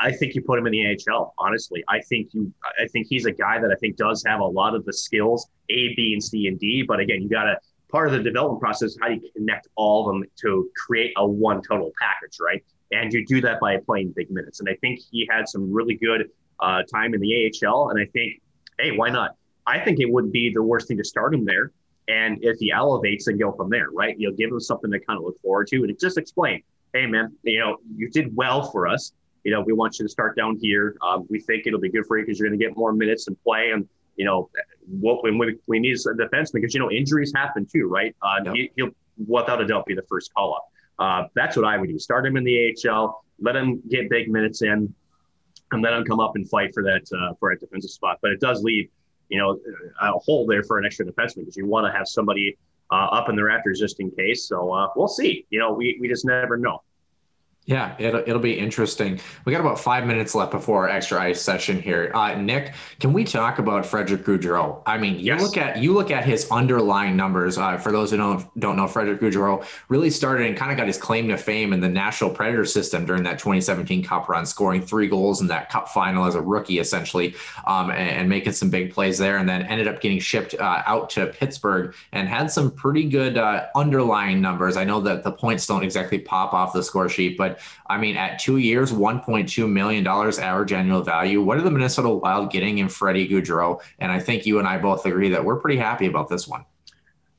S1: I think you put him in the AHL. Honestly, I think you. I think he's a guy that I think does have a lot of the skills A, B, and C and D. But again, you got to part of the development process how do you connect all of them to create a one total package, right? And you do that by playing big minutes. And I think he had some really good uh, time in the AHL. And I think, hey, why not? I think it would be the worst thing to start him there. And if he elevates and go from there, right? You'll give him something to kind of look forward to and just explain, hey, man, you know, you did well for us. You know, we want you to start down here. Um, we think it'll be good for you because you're going to get more minutes and play. And, you know, what when we, we need a defense because, you know, injuries happen too, right? Uh, yep. he, will without a doubt be the first call up. Uh, that's what I would do. Start him in the AHL, let him get big minutes in, and let him come up and fight for that uh, for a defensive spot. But it does leave, you know, a hole there for an extra defenseman because you want to have somebody uh, up in the rafters just in case. So uh, we'll see. You know, we, we just never know.
S3: Yeah, it'll, it'll be interesting. We got about five minutes left before our extra ice session here. Uh, Nick, can we talk about Frederick Gaudreau? I mean, you yes. look at you look at his underlying numbers. Uh, for those who don't don't know, Frederick Gaudreau really started and kind of got his claim to fame in the Nashville Predator system during that 2017 Cup run, scoring three goals in that Cup final as a rookie, essentially, um, and, and, making some big plays there. And then ended up getting shipped uh, out to Pittsburgh and had some pretty good uh, underlying numbers. I know that the points don't exactly pop off the score sheet, but I mean, at two years, $1.2 million average annual value. What are the Minnesota Wild getting in Freddie Gaudreau? And I think you and I both agree that we're pretty happy about this one.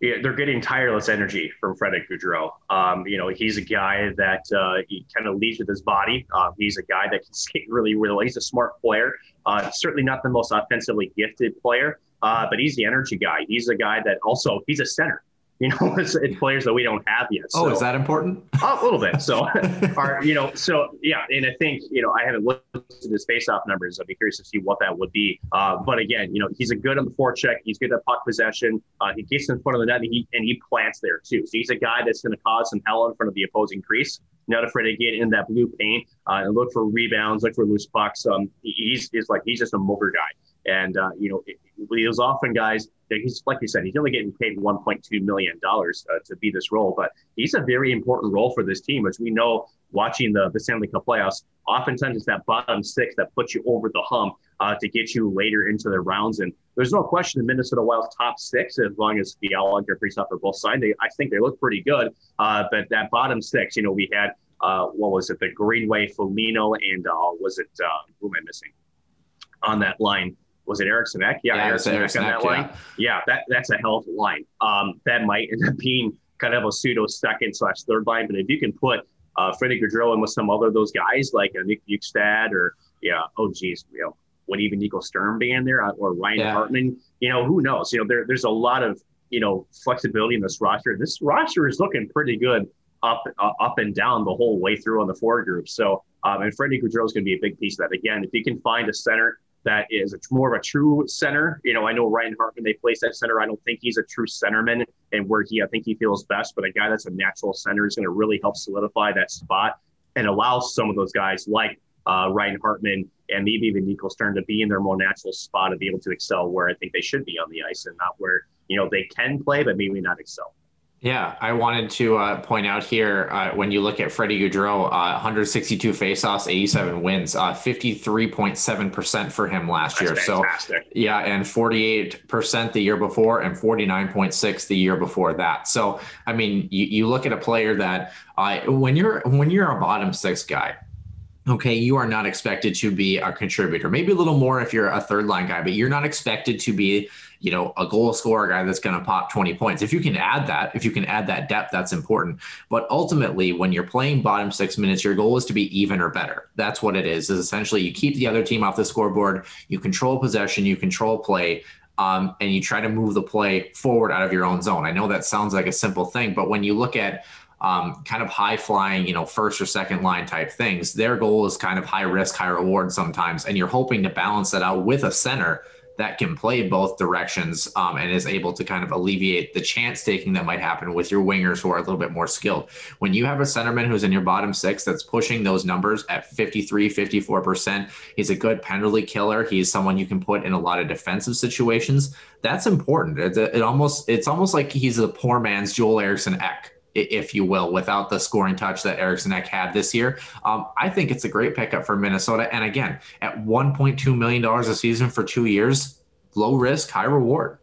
S1: Yeah, they're getting tireless energy from Freddie Gaudreau. Um, you know, he's a guy that uh, he kind of leads with his body. Uh, he's a guy that can skate really, really well. He's a smart player. Uh, certainly not the most offensively gifted player, uh, but he's the energy guy. He's a guy that also he's a center you know, it's, it's, players that we don't have yet.
S3: Oh, so, oh, is that important?
S1: a little bit. So, are you know, so yeah, and I think you know, I haven't looked at his face-off numbers. I'd be curious to see what that would be. Uh, but again, you know, he's a good on the forecheck. He's good at puck possession. Uh, he gets in front of the net and he and he plants there too. So he's a guy that's going to cause some hell in front of the opposing crease. Not afraid to get in that blue paint uh, and look for rebounds, look for loose pucks. Um, he's, he's like he's just a motor guy, and uh, you know, he's often guys he's like you said, he's only getting paid 1.2 million dollars uh, to be this role, but he's a very important role for this team, as we know. Watching the the Stanley Cup playoffs, oftentimes it's that bottom six that puts you over the hump uh, to get you later into the rounds. And there's no question the Minnesota Wild's top six, as long as the and Kaprizov are both signed, they, I think they look pretty good. Uh, but that bottom six, you know, we had uh, what was it, the Greenway, Foligno, and uh, was it uh, who am I missing on that line? Was it Eriksson Ek? Yeah,
S3: yeah on that
S1: line. Yeah. yeah, that that's a hell of a line. Um, that might end up being kind of a pseudo second slash third line, but if you can put uh, Freddie Gaudreau in with some other of those guys like uh, Nick Bjugstad or yeah, oh geez, you know, would even Nico Sturm be in there uh, or Ryan yeah. Hartman? You know, who knows? You know, there, there's a lot of you know flexibility in this roster. This roster is looking pretty good up uh, up and down the whole way through on the four group. So, um, and Freddie Gaudreau is going to be a big piece of that. Again, if you can find a center that is more of a true center. You know, I know Ryan Hartman, they place that center. I don't think he's a true centerman and where he, I think he feels best, but a guy that's a natural center is going to really help solidify that spot and allow some of those guys like uh, Ryan Hartman and maybe even Nico Sturm to be in their more natural spot and be able to excel where I think they should be on the ice and not where, you know, they can play, but maybe not excel.
S3: Yeah, I wanted to uh, point out here uh, when you look at Freddie Gaudreau, uh, 162 faceoffs, 87 wins, 53.7% uh, for him last
S1: That's
S3: year.
S1: Fantastic.
S3: So yeah, and 48% the year before, and 49.6 the year before that. So I mean, you, you look at a player that uh, when you're when you're a bottom six guy, okay, you are not expected to be a contributor. Maybe a little more if you're a third line guy, but you're not expected to be you know, a goal scorer guy that's going to pop 20 points. If you can add that, if you can add that depth, that's important. But ultimately, when you're playing bottom six minutes, your goal is to be even or better. That's what it is. Is essentially you keep the other team off the scoreboard, you control possession, you control play. Um, and you try to move the play forward out of your own zone. I know that sounds like a simple thing, but when you look at um, kind of high flying, you know, first or second line type things, their goal is kind of high risk, high reward sometimes. And you're hoping to balance that out with a center that can play both directions um, and is able to kind of alleviate the chance taking that might happen with your wingers who are a little bit more skilled. When you have a centerman who's in your bottom six that's pushing those numbers at 53, 54%, he's a good penalty killer. He's someone you can put in a lot of defensive situations. That's important. It, it almost it's almost like he's a poor man's Joel Eriksson Ek if you will, without the scoring touch that Eriksson Ek had this year. Um, I think it's a great pickup for Minnesota. And again, at $1.2 million a season for two years, low risk, high reward.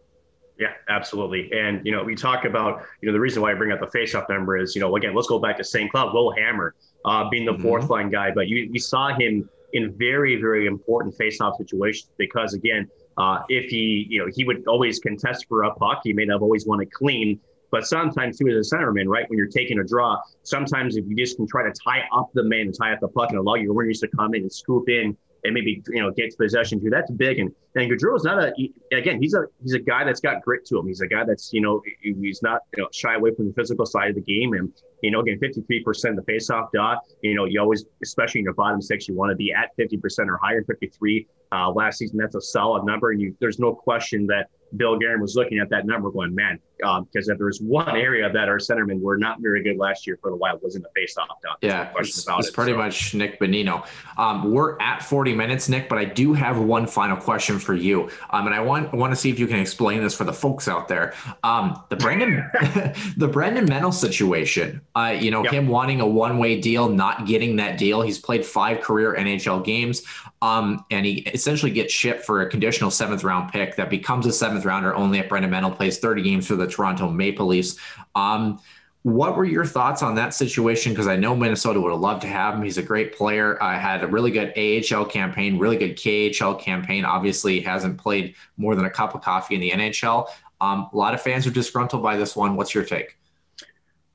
S1: Yeah, absolutely. And, you know, we talk about, you know, the reason why I bring up the faceoff number is, you know, again, let's go back to St. Cloud, Will Hammer uh, being the mm-hmm. fourth line guy. But you, we saw him in very, very important faceoff situations because, again, uh, if he, you know, he would always contest for a puck. He may not always want to clean, but sometimes too, as a centerman, right, when you're taking a draw, sometimes if you just can try to tie up the man and tie up the puck and allow your wingers to come in and scoop in and maybe you know get possession too. That's big. And and is not a again. He's a he's a guy that's got grit to him. He's a guy that's you know he's not you know shy away from the physical side of the game. And you know again, 53 percent the faceoff dot. You know you always, especially in your bottom six, you want to be at 50 percent or higher. 53 uh, last season, that's a solid number. And you, there's no question that Bill Guerin was looking at that number, going, man, because um, if there's one area that our centermen were not very good last year for the Wild was in the faceoff dot.
S3: Yeah, no it's, it's it, pretty so. much Nick Bonino. Um, we're at 40 minutes, Nick, but I do have one final question for you, um, and I want want to see if you can explain this for the folks out there. Um, the Brennan the Brennan Menell situation. Uh, you know, yep. him wanting a one way deal, not getting that deal. He's played five career NHL games, um, and he essentially gets shipped for a conditional seventh round pick that becomes a seventh rounder only if Brennan Menell plays 30 games for the Toronto Maple Leafs. Um, what were your thoughts on that situation? Because I know Minnesota would have loved to have him. He's a great player. I uh, had a really good AHL campaign, really good KHL campaign. Obviously, hasn't played more than a cup of coffee in the NHL. Um, a lot of fans are disgruntled by this one. What's your take?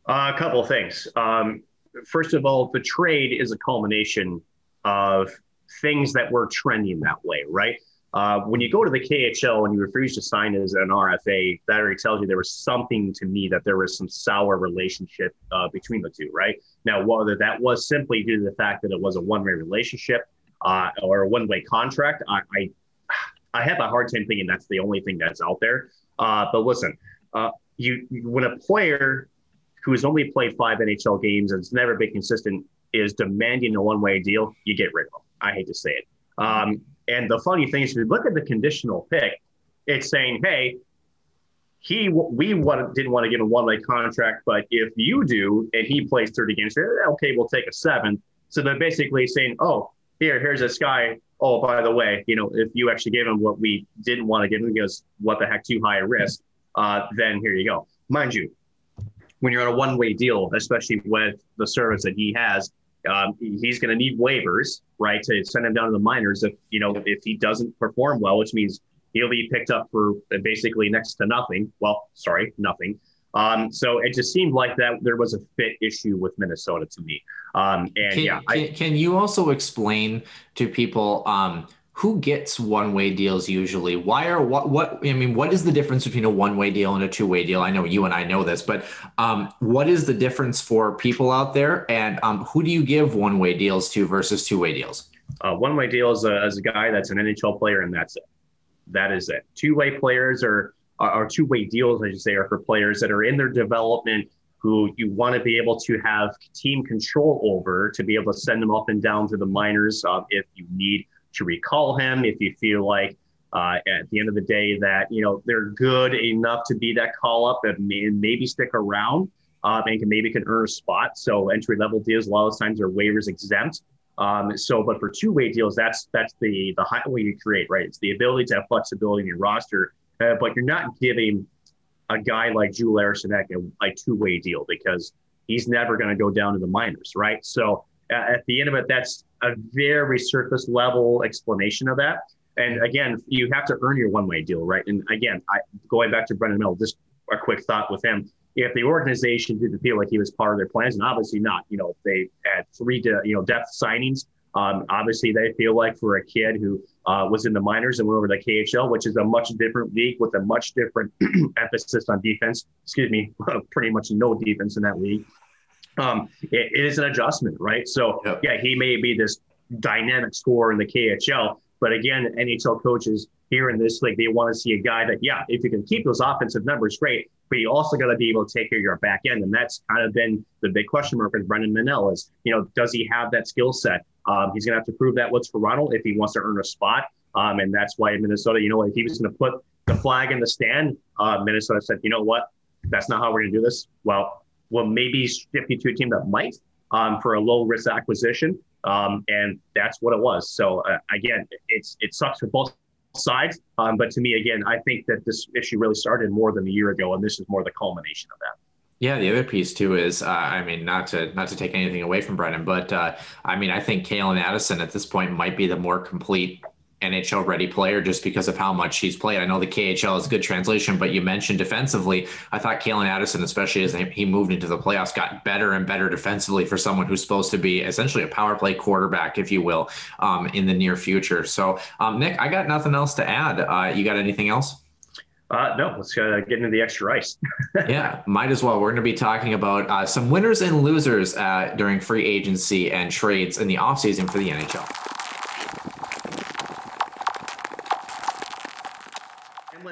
S1: Uh, a couple of things. Um, first of all, the trade is a culmination of things that were trending that way, right? Uh, when you go to the KHL and you refuse to sign as an RFA, that already tells you there was something to me that there was some sour relationship uh, between the two, right? Now, whether that was simply due to the fact that it was a one-way relationship uh, or a one-way contract, I, I, I have a hard time thinking that's the only thing that's out there. Uh, but listen, uh, you when a player who has only played five NHL games and has never been consistent is demanding a one-way deal, you get rid of them. I hate to say it. Um, and the funny thing is, if you look at the conditional pick, it's saying, hey, he we didn't want to give a one way contract, but if you do and he plays 30 games, okay, we'll take a seven. So they're basically saying, oh, here, here's this guy. Oh, by the way, you know, if you actually gave him what we didn't want to give him because what the heck, too high a risk, uh, then here you go. Mind you, when you're on a one way deal, especially with the service that he has, um, he's going to need waivers, right, to send him down to the minors if you know if he doesn't perform well, which means he'll be picked up for basically next to nothing. Well, sorry, nothing. Um, so it just seemed like that there was a fit issue with Minnesota to me. Um, and
S3: can,
S1: yeah,
S3: can, I, can, you also explain to people um, who gets one-way deals usually? Why are what what i mean what is the difference between a one-way deal and a two-way deal? I know you and i know this but um, what is the difference for people out there? And um, who do you give one-way deals to versus two-way deals?
S1: Uh, one-way deals uh, as a guy that's an nhl player and that's it. That is it. Two-way players are are two-way deals i should say are for players that are in their development who you want to be able to have team control over to be able to send them up and down to the minors uh, if you need to recall him if you feel like uh, at the end of the day that you know they're good enough to be that call up and may, maybe stick around um, and can maybe can earn a spot. So entry level deals a lot of times are waivers exempt. Um, so, but for two way deals, that's that's the the highway you create, right? It's the ability to have flexibility in your roster, uh, but you're not giving a guy like Joel Eriksson a, a two way deal because he's never going to go down to the minors, right? So uh, at the end of it, that's a very surface level explanation of that. And again, you have to earn your one way deal, right? And again, I, going back to Brennan Menell, just a quick thought with him. If the organization didn't feel like he was part of their plans, and obviously not, you know, they had three, de- you know, depth signings. Um, obviously, they feel like for a kid who uh, was in the minors and went over to the KHL, which is a much different league with a much different emphasis on defense. Excuse me, pretty much no defense in that league um, it, it is an adjustment, right? So yep. yeah, he may be this dynamic scorer in the KHL, but again, NHL coaches here in this league, they want to see a guy that, yeah, if you can keep those offensive numbers, great, but you also got to be able to take care of your back end, and that's kind of been the big question mark with Brennan Menell is, you know, does he have that skill set? Um, he's going to have to prove that with Toronto if he wants to earn a spot, um, and that's why in Minnesota, you know, if he was going to put the flag in the stand, uh, Minnesota said, you know what, that's not how we're going to do this. Well, will maybe shift you to a team that might um, for a low risk acquisition. Um, and that's what it was. So uh, again, it's it sucks for both sides. Um, but to me, again, I think that this issue really started more than a year ago, and this is more the culmination of that.
S3: Yeah, the other piece too is, uh, I mean, not to not to take anything away from Brennan, but uh, I mean, I think Calen Addison at this point might be the more complete NHL ready player just because of how much he's played. I know the KHL is a good translation, but you mentioned defensively. I thought Calen Addison, especially as he moved into the playoffs, got better and better defensively for someone who's supposed to be essentially a power play quarterback, if you will, um, in the near future. So, um, Nick, I got nothing else to add. Uh, you got anything else?
S1: Uh, no, let's uh, get into the extra ice.
S3: yeah, might as well. We're going to be talking about uh, some winners and losers uh, during free agency and trades in the offseason for the NHL.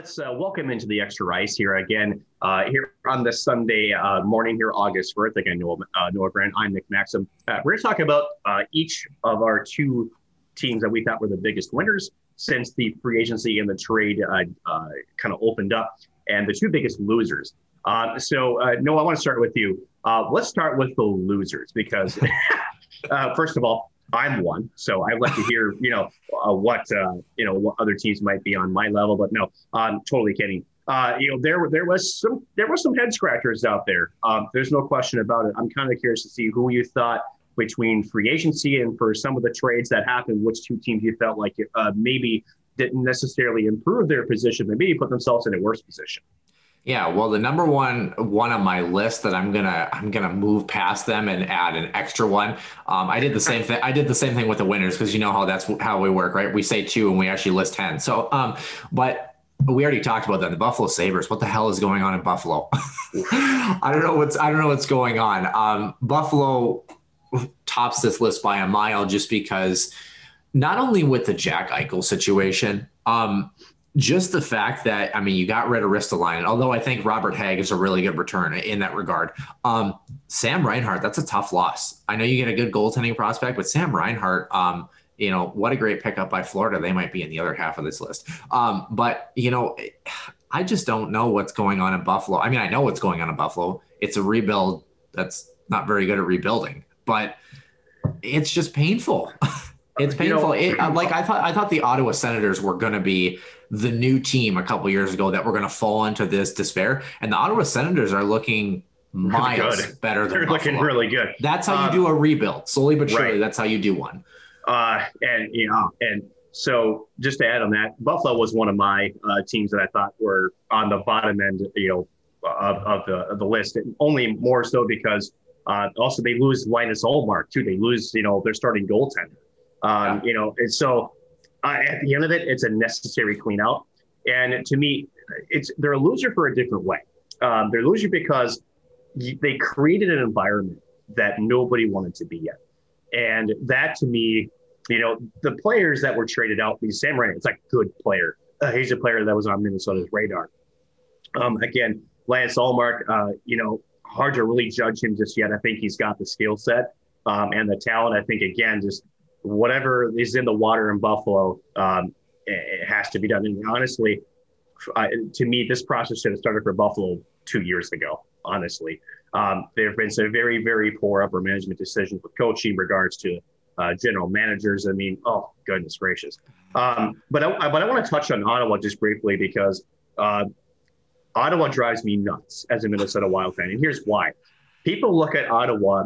S1: Let's uh, welcome into the extra ice here again uh, here on this Sunday uh, morning here, August 4th. Again, Noah, uh, Noah Grant, I'm Nick Maxim. Uh, we're going to talk about uh, each of our two teams that we thought were the biggest winners since the free agency and the trade kind of opened up, and the two biggest losers. so, Noah, I want to start with you. let's start with the losers because, first of all, I'm one. So I'd like to hear, you know, uh, what uh, you know what other teams might be on my level. But no, I'm totally kidding. Uh, you know, there there was some there were some head scratchers out there. Um, there's no question about it. I'm kind of curious to see who you thought between free agency and for some of the trades that happened, which two teams you felt like uh, maybe didn't necessarily improve their position, but maybe put themselves in a worse position.
S3: Yeah, well, the number one one on my list that I'm gonna I'm gonna move past them and add an extra one. Um, I did the same thing. I did the same thing with the winners because you know how that's how we work, right? We say two and we actually list ten. So, um, but we already talked about that. The Buffalo Sabres. What the hell is going on in Buffalo? I don't know what's I don't know what's going on. Um, Buffalo tops this list by a mile just because not only with the Jack Eichel situation. Um, just the fact that I mean, you got rid of Ristolainen, although I think Robert Hagg is a really good return in that regard. Um, Sam Reinhart, that's a tough loss. I know you get a good goaltending prospect, but Sam Reinhart, um, you know, what a great pickup by Florida. They might be in the other half of this list. Um, but you know, I just don't know what's going on in Buffalo. I mean, I know what's going on in Buffalo. It's a rebuild that's not very good at rebuilding, but it's just painful. it's painful. You know, it, like I thought, I thought the Ottawa Senators were going to be the new team a couple years ago that were going to fall into this despair. And the Ottawa Senators are looking miles better than
S1: They're Buffalo. looking really good.
S3: That's how um, you do a rebuild, slowly but surely. Right. That's how you do one.
S1: Uh, and you know, and so just to add on that, Buffalo was one of my uh, teams that I thought were on the bottom end, you know, of, of the of the list. And only more so because uh, also they lose Linus Ullmark too. They lose, you know, their starting goaltender. Um, yeah. You know, and so uh, at the end of it, it's a necessary clean out. And to me, it's they're a loser for a different way. Um, they're a loser because they created an environment that nobody wanted to be in. And that to me, you know, the players that were traded out, because Sam Ryan, it's a good player. Uh, he's a player that was on Minnesota's radar. Um, again, Linus Ullmark, uh, you know, hard to really judge him just yet. I think he's got the skill set um, and the talent. I think, again, just whatever is in the water in Buffalo, um, it has to be done. And honestly, to me, this process should have started for Buffalo two years ago. Honestly, um, there have been some very, very poor upper management decisions with coaching regards to uh, general managers. I mean, oh goodness gracious. Um, but I, but I want to touch on Ottawa just briefly because uh, Ottawa drives me nuts as a Minnesota Wild fan, and here's why. People look at Ottawa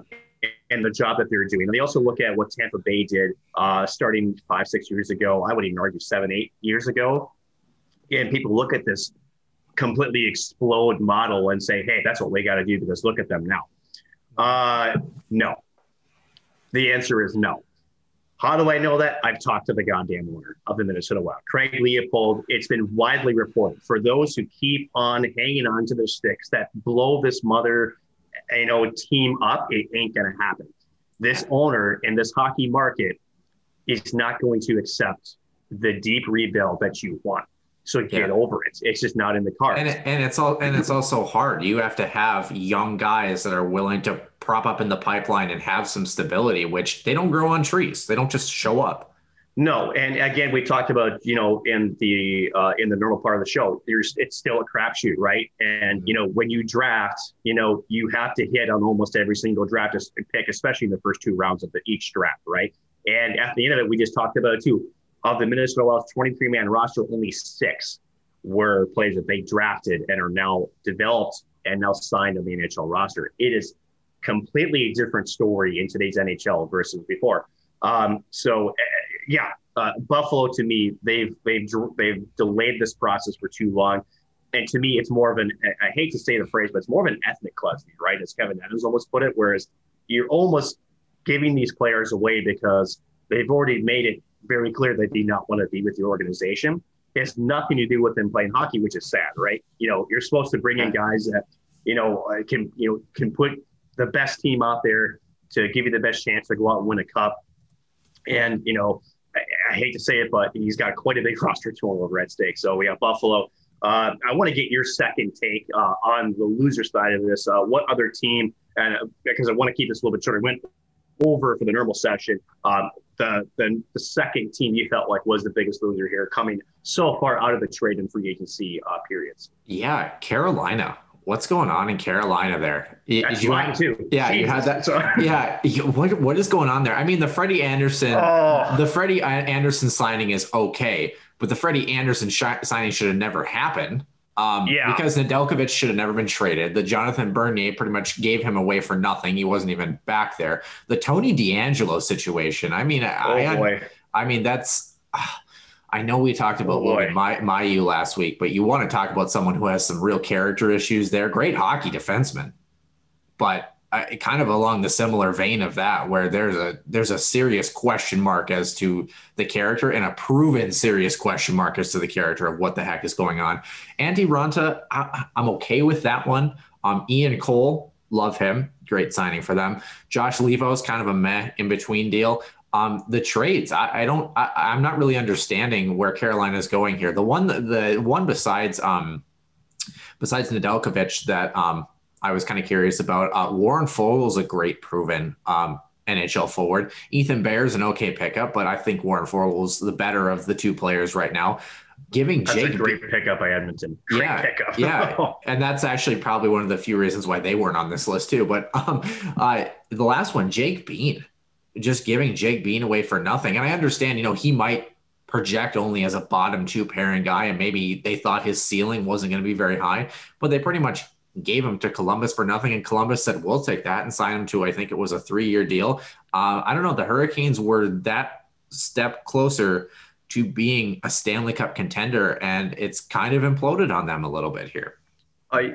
S1: and the job that they're doing. And they also look at what Tampa Bay did uh, starting five, six years ago. I would even argue seven, eight years ago. And people look at this completely explode model and say, hey, that's what we got to do because look at them now. Uh, no. The answer is no. How do I know that? I've talked to the goddamn owner of the Minnesota Wild, Craig Leipold. It's been widely reported for those who keep on hanging on to their sticks that blow this mother you know, team up, it ain't going to happen. This owner in this hockey market is not going to accept the deep rebuild that you want. So get yeah. over it. It's just not in the cards.
S3: And, it, and it's all and it's also hard. You have to have young guys that are willing to prop up in the pipeline and have some stability, which they don't grow on trees. They don't just show up.
S1: No, and again, we talked about you know in the uh, in the normal part of the show, there's it's still a crapshoot, right? And you know when you draft, you know you have to hit on almost every single draft pick, especially in the first two rounds of the, each draft, right? And at the end of it, we just talked about too. Of the Minnesota Wild's 23 man roster, only six were players that they drafted and are now developed and now signed on the NHL roster. It is completely a different story in today's NHL versus before. Um, so, yeah, uh, Buffalo to me, they've they've they've delayed this process for too long, and to me, it's more of an I hate to say the phrase, but it's more of an ethnic cleansing, right? As Kevyn Adams almost put it. Whereas you're almost giving these players away because they've already made it very clear they do not want to be with the organization. It has nothing to do with them playing hockey, which is sad, right? You know, you're supposed to bring in guys that you know uh, can you know can put the best team out there to give you the best chance to go out and win a cup. And, you know, I, I hate to say it, but he's got quite a big roster to him over at stake. So we have Buffalo. Uh, I want to get your second take uh, on the loser side of this. Uh, what other team, and uh, because I want to keep this a little bit shorter, went over for the normal session. Um, the, the the second team you felt like was the biggest loser here, coming so far out of the trade and free agency uh, periods.
S3: Yeah, Carolina what's going on in Carolina there?
S1: That's
S3: you
S1: mine too.
S3: Yeah, Jesus. you had that. Sorry. Yeah, what what is going on there? I mean, the Freddie Andersen,
S1: oh.
S3: the Freddie Andersen signing is okay, but the Freddie Andersen sh- signing should have never happened. Um,
S1: yeah.
S3: Because Nedeljkovic should have never been traded. The Jonathan Bernier pretty much gave him away for nothing. He wasn't even back there. The Tony DeAngelo situation. I mean,
S1: oh,
S3: I, had. I mean, that's. Uh, I know we talked about oh, Logan My, Mailloux last week, but you want to talk about someone who has some real character issues there. Great hockey defenseman, but uh, kind of along the similar vein of that, where there's a there's a serious question mark as to the character and a proven serious question mark as to the character of what the heck is going on. Antti Raanta, I, am okay with that one. Um, Ian Cole, love him, great signing for them. Josh Leivo is kind of a meh in between deal. Um, the trades, I, I don't, I, am not really understanding where Carolina is going here. The one, the one besides, um, besides Nedeljkovic that um, I was kind of curious about, uh, Warren is a great proven um, NHL forward. Ethan Bear is an okay pickup, but I think Warren Foegele is the better of the two players right now. Giving
S1: that's
S3: Jake
S1: a great pickup by Edmonton. Great
S3: yeah,
S1: pickup.
S3: yeah, and that's actually probably one of the few reasons why they weren't on this list too. But um, uh, the last one, Jake Bean just giving Jake Bean away for nothing. And I understand, you know, he might project only as a bottom two pairing guy, and maybe they thought his ceiling wasn't going to be very high, but they pretty much gave him to Columbus for nothing. And Columbus said, we'll take that and sign him to, I think it was a three year deal. Uh, I don't know. The Hurricanes were that step closer to being a Stanley Cup contender, and it's kind of imploded on them a little bit here.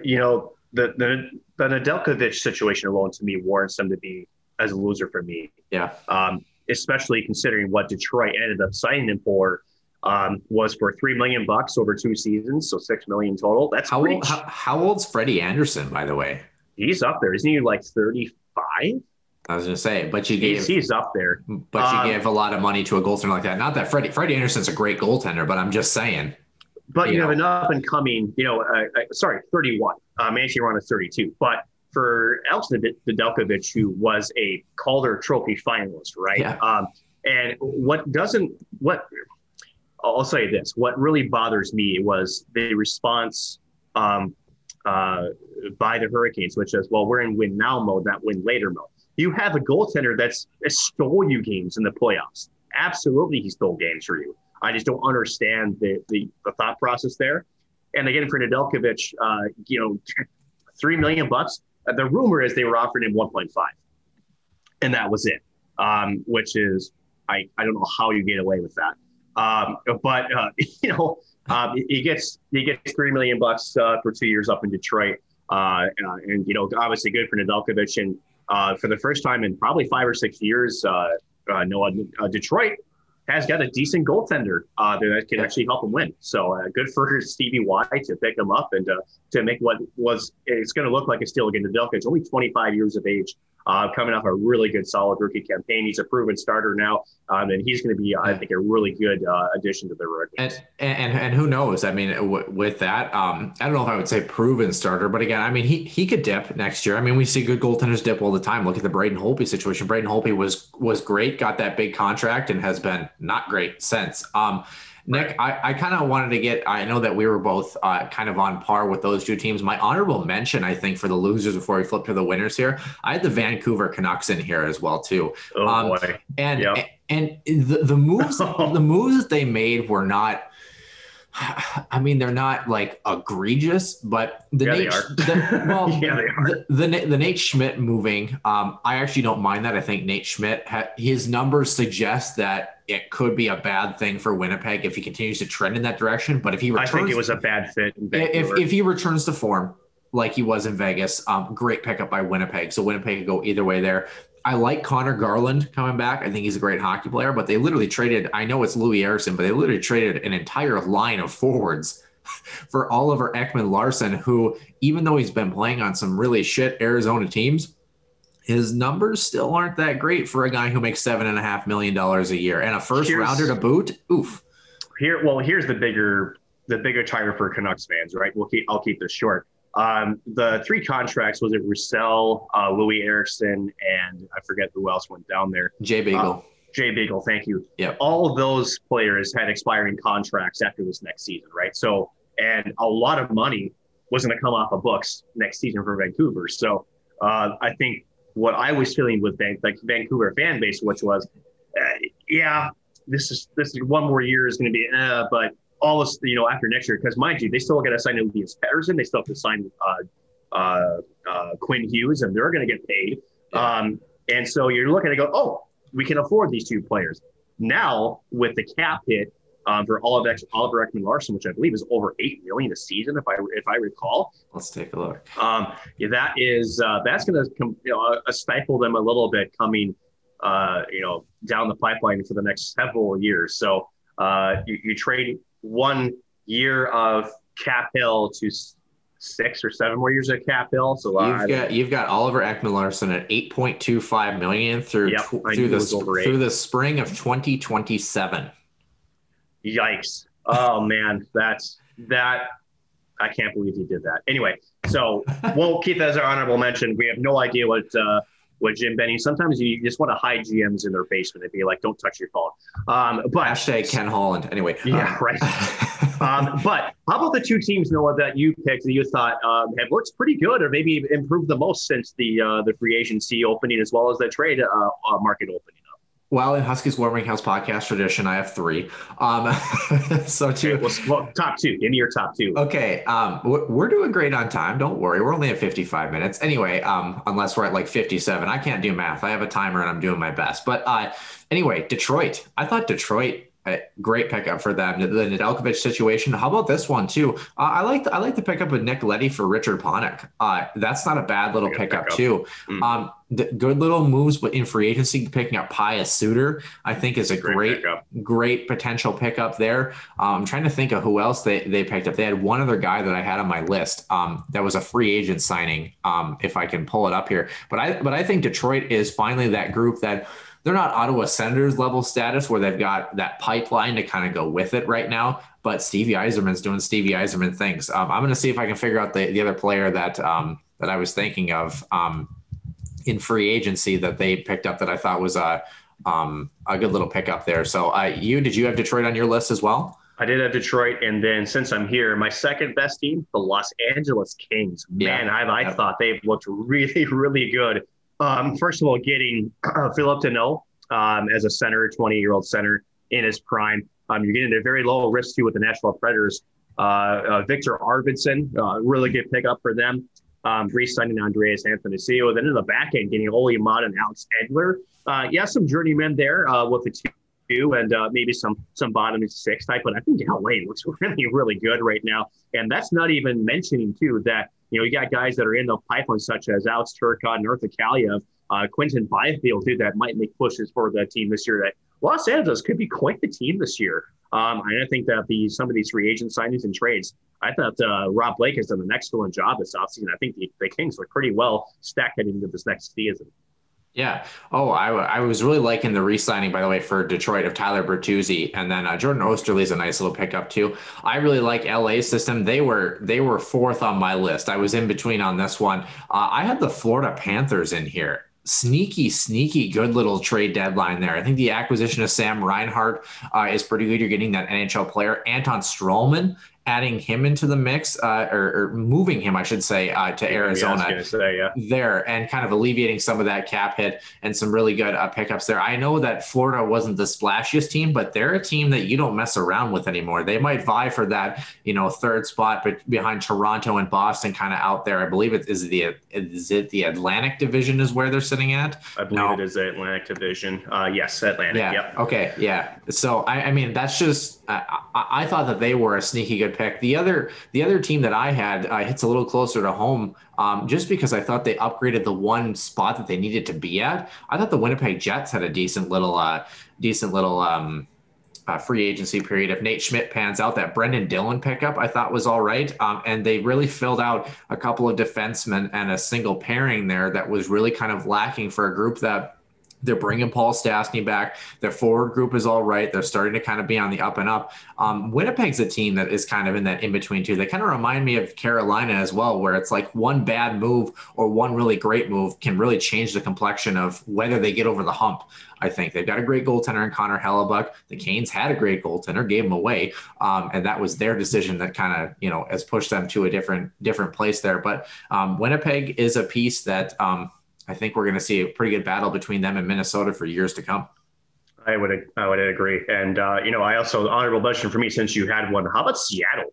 S1: You know, the, the, the Nedeljkovic situation alone to me warrants them to be as a loser for me.
S3: Yeah.
S1: Um, especially considering what Detroit ended up signing him for um, was for three million bucks over two seasons, so six million total. That's
S3: how old. How, how, old's Freddie Andersen, by the way?
S1: He's up there, isn't he? Like thirty-five.
S3: I was gonna say, but you gave
S1: he's, he's up there.
S3: But um, you gave a lot of money to a goaltender like that. Not that Freddie Freddie Andersen's a great goaltender, but I'm just saying.
S1: But you, you know. have an up and coming, you know, uh, uh, sorry, 31. Uh, Manchester United 32. But for Alex Nedeljkovic, who was a Calder Trophy finalist, right?
S3: Yeah.
S1: Um, and what doesn't what I'll say this: what really bothers me was the response um, uh, by the Hurricanes, which is, "Well, we're in win now mode, not win later mode." You have a goaltender that's stole you games in the playoffs. Absolutely, he stole games for you. I just don't understand the the, the thought process there. And again, for Nedeljkovic, uh, you know, three million bucks the rumor is they were offering him 1.5, and that was it. Um, which is I I don't know how you get away with that. Um, but uh, you know um, he gets he gets three million bucks uh, for two years up in Detroit, uh, uh and you know obviously good for Nedeljkovic and uh, for the first time in probably five or six years, uh, Noah Detroit has got a decent goaltender uh, that can actually help him win. So uh, good for Stevie Y to pick him up and uh, to make what was it's going to look like a steal again. It's only 25 years of age. Uh, coming off a really good, solid rookie campaign. He's a proven starter now, um, and he's going to be, I think, a really good uh, addition to the Red
S3: and, and, and who knows? I mean, w- with that, um, I don't know if I would say proven starter, but again, I mean, he he could dip next year. I mean, we see good goaltenders dip all the time. Look at the Braden Holtby situation. Braden Holtby was was great, got that big contract, and has been not great since. Um, Nick, I, I kind of wanted to get, I know that we were both uh, kind of on par with those two teams. My honorable mention, I think, for the losers before we flip to the winners here, I had the Vancouver Canucks in here as well, too.
S1: Oh, um, boy.
S3: And, yep. and the, the moves, the moves that they made were not, I mean, they're not like egregious, but the
S1: yeah,
S3: Nate, the, well, yeah, they are. The, the, the Nate Schmidt moving, um, I actually don't mind that. I think Nate Schmidt, ha- his numbers suggest that it could be a bad thing for Winnipeg if he continues to trend in that direction. But if he returns,
S1: I think it was a bad fit.
S3: if if he returns to form like he was in Vegas, um, great pickup by Winnipeg. So Winnipeg could go either way there. I like Conor Garland coming back. I think he's a great hockey player, but they literally traded, I know it's Loui Eriksson, but they literally traded an entire line of forwards for Oliver Ekman Larsson, who, even though he's been playing on some really shit Arizona teams, his numbers still aren't that great for a guy who makes seven and a half million dollars a year and a first here's, rounder to boot. Oof.
S1: Here, well, here's the bigger, the bigger tire for Canucks fans, right? We'll keep, I'll keep this short. Um, the three contracts was it Roussel, uh, Loui Eriksson, and I forget who else went down there.
S3: Jay Beagle. Uh,
S1: Jay Beagle, thank you.
S3: Yeah.
S1: All of those players had expiring contracts after this next season, right? So, and a lot of money was going to come off the books next season for Vancouver. So, uh, I think what I was feeling with Van, like Vancouver fan base, which was, uh, yeah, this is this is one more year is going to be, uh, but all this, you know, after next year, because mind you, they still got to sign Elias Pettersson. They still have to sign uh, uh, uh, Quinn Hughes, and they're going to get paid. Yeah. Um, and so you're looking to go, oh, we can afford these two players. Now with the cap hit um, for Oliver, Oliver Ekman Larsson, which I believe is over eight million a season, if I if I recall.
S3: Let's take a look.
S1: Um, yeah, that is uh, that's going to you know, uh, stifle them a little bit coming, uh, you know, down the pipeline for the next several years. So uh, you, you trade one year of cap hit to six or seven more years of cap hit. So
S3: uh, you've got you've got Oliver Ekman Larsson at eight point two five million through
S1: yep,
S3: tw- through the through the spring of twenty twenty seven.
S1: Yikes! Oh man, that's that. I can't believe he did that. Anyway, so we'll keep that as our honorable mention. We have no idea what uh, with Jim Benning. Sometimes you just want to hide GMs in their basement and be like, "Don't touch your phone." Um, but
S3: hashtag Ken Holland. Anyway,
S1: yeah, uh, right. um, but how about the two teams, Noah, that you picked that you thought um, have looked pretty good, or maybe improved the most since the uh, the free agency opening, as well as the trade uh, uh market opening?
S3: Well, in Huskies Warming House podcast tradition, I have three. Um, so two.
S1: Okay, well, well, top two. Give me your top two.
S3: Okay. Um, we're doing great on time. Don't worry. We're only at 55 minutes. Anyway, um, unless we're at like 57. I can't do math. I have a timer and I'm doing my best. But uh, anyway, Detroit. I thought Detroit great pickup for them. The Nedeljkovic situation. How about this one too? Uh, I like the, I like the pickup with Nick Leddy for Richard Panik. Uh, that's not a bad little pickup, pickup, too. Mm. Um, good little moves but in free agency. Picking up Pius Suter, I think, is a great, great, great potential pickup there. Um, I'm trying to think of who else they, they picked up. They had one other guy that I had on my list um, that was a free agent signing. Um, if I can pull it up here, but I but I think Detroit is finally that group that they're not Ottawa Senators level status where they've got that pipeline to kind of go with it right now. But Stevie Yzerman's doing Stevie Yzerman things. Um, I'm going to see if I can figure out the, the other player that um, that I was thinking of um, in free agency that they picked up that I thought was a um, a good little pickup there. So uh, you did you have Detroit on your list as well?
S1: I did have Detroit, and then since I'm here, my second best team, the Los Angeles Kings. Man, yeah. I, I thought they've looked really, really good um, first of all, getting uh, Phillip Danault um, as a center, 20 year old center in his prime. Um, you're getting a very low risk too with the Nashville Predators. Uh, uh, Viktor Arvidsson, uh, really good pickup for them. Um, re-signing Andreas Athanasiou. Then in the back end, getting Olli Maatta and Alex Edler. Uh, yeah, some journeymen there uh, with the two and uh, maybe some some bottom six type. But I think LA looks really really good right now, and that's not even mentioning too that you know, you got guys that are in the pipeline, such as Alex Turcotte and Arthur Kaliyev, uh, Quinton Byfield, too, that might make pushes for the team this year. That Los Angeles could be quite the team this year. Um, I think that the some of these free agent signings and trades, I thought uh, Rob Blake has done an excellent job this offseason. I think the, the Kings look pretty well stacked heading into this next season.
S3: Yeah. Oh, I, I was really liking the re-signing, by the way, for Detroit of Tyler Bertuzzi, and then uh, Jordan Oesterle is a nice little pickup too. I really like LA system. They were they were fourth on my list. I was in between on this one. Uh, I had the Florida Panthers in here. Sneaky, sneaky, good little trade deadline there. I think the acquisition of Sam Reinhart uh, is pretty good. You're getting that NHL player. Anton Stralman adding him into the mix uh, or, or, moving him, I should say, uh, to Arizona
S1: yeah, say, yeah.
S3: there and kind of alleviating some of that cap hit and some really good uh, pickups there. I know that Florida wasn't the splashiest team, but they're a team that you don't mess around with anymore. They might vie for that, you know, third spot, but behind Toronto and Boston, kind of out there. I believe it is the is it the Atlantic Division is where they're sitting at.
S1: I believe no. it is the Atlantic Division. Uh, yes, Atlantic.
S3: Yeah.
S1: Yep.
S3: Okay. Yeah. So I, I mean, that's just I, I thought that they were a sneaky good pick. The other the other team that I had uh, hits a little closer to home, um, just because I thought they upgraded the one spot that they needed to be at. I thought the Winnipeg Jets had a decent little uh, decent little um, uh, free agency period. If Nate Schmidt pans out, that Brendan Dillon pickup I thought was all right, um, and they really filled out a couple of defensemen and a single pairing there that was really kind of lacking for a group that they're bringing Paul Stastny back. Their forward group is all right. They're starting to kind of be on the up and up. Um, Winnipeg's a team that is kind of in that in between too. They kind of remind me of Carolina as well, where it's like one bad move or one really great move can really change the complexion of whether they get over the hump. I think they've got a great goaltender in Connor Hellebuyck. The Canes had a great goaltender, gave him away, um, and that was their decision that kind of you know has pushed them to a different different place there. But um, Winnipeg is a piece that. Um, I think we're going to see a pretty good battle between them and Minnesota for years to come.
S1: I would I would agree, and uh, you know I also honorable mention for me since you had one. How about Seattle?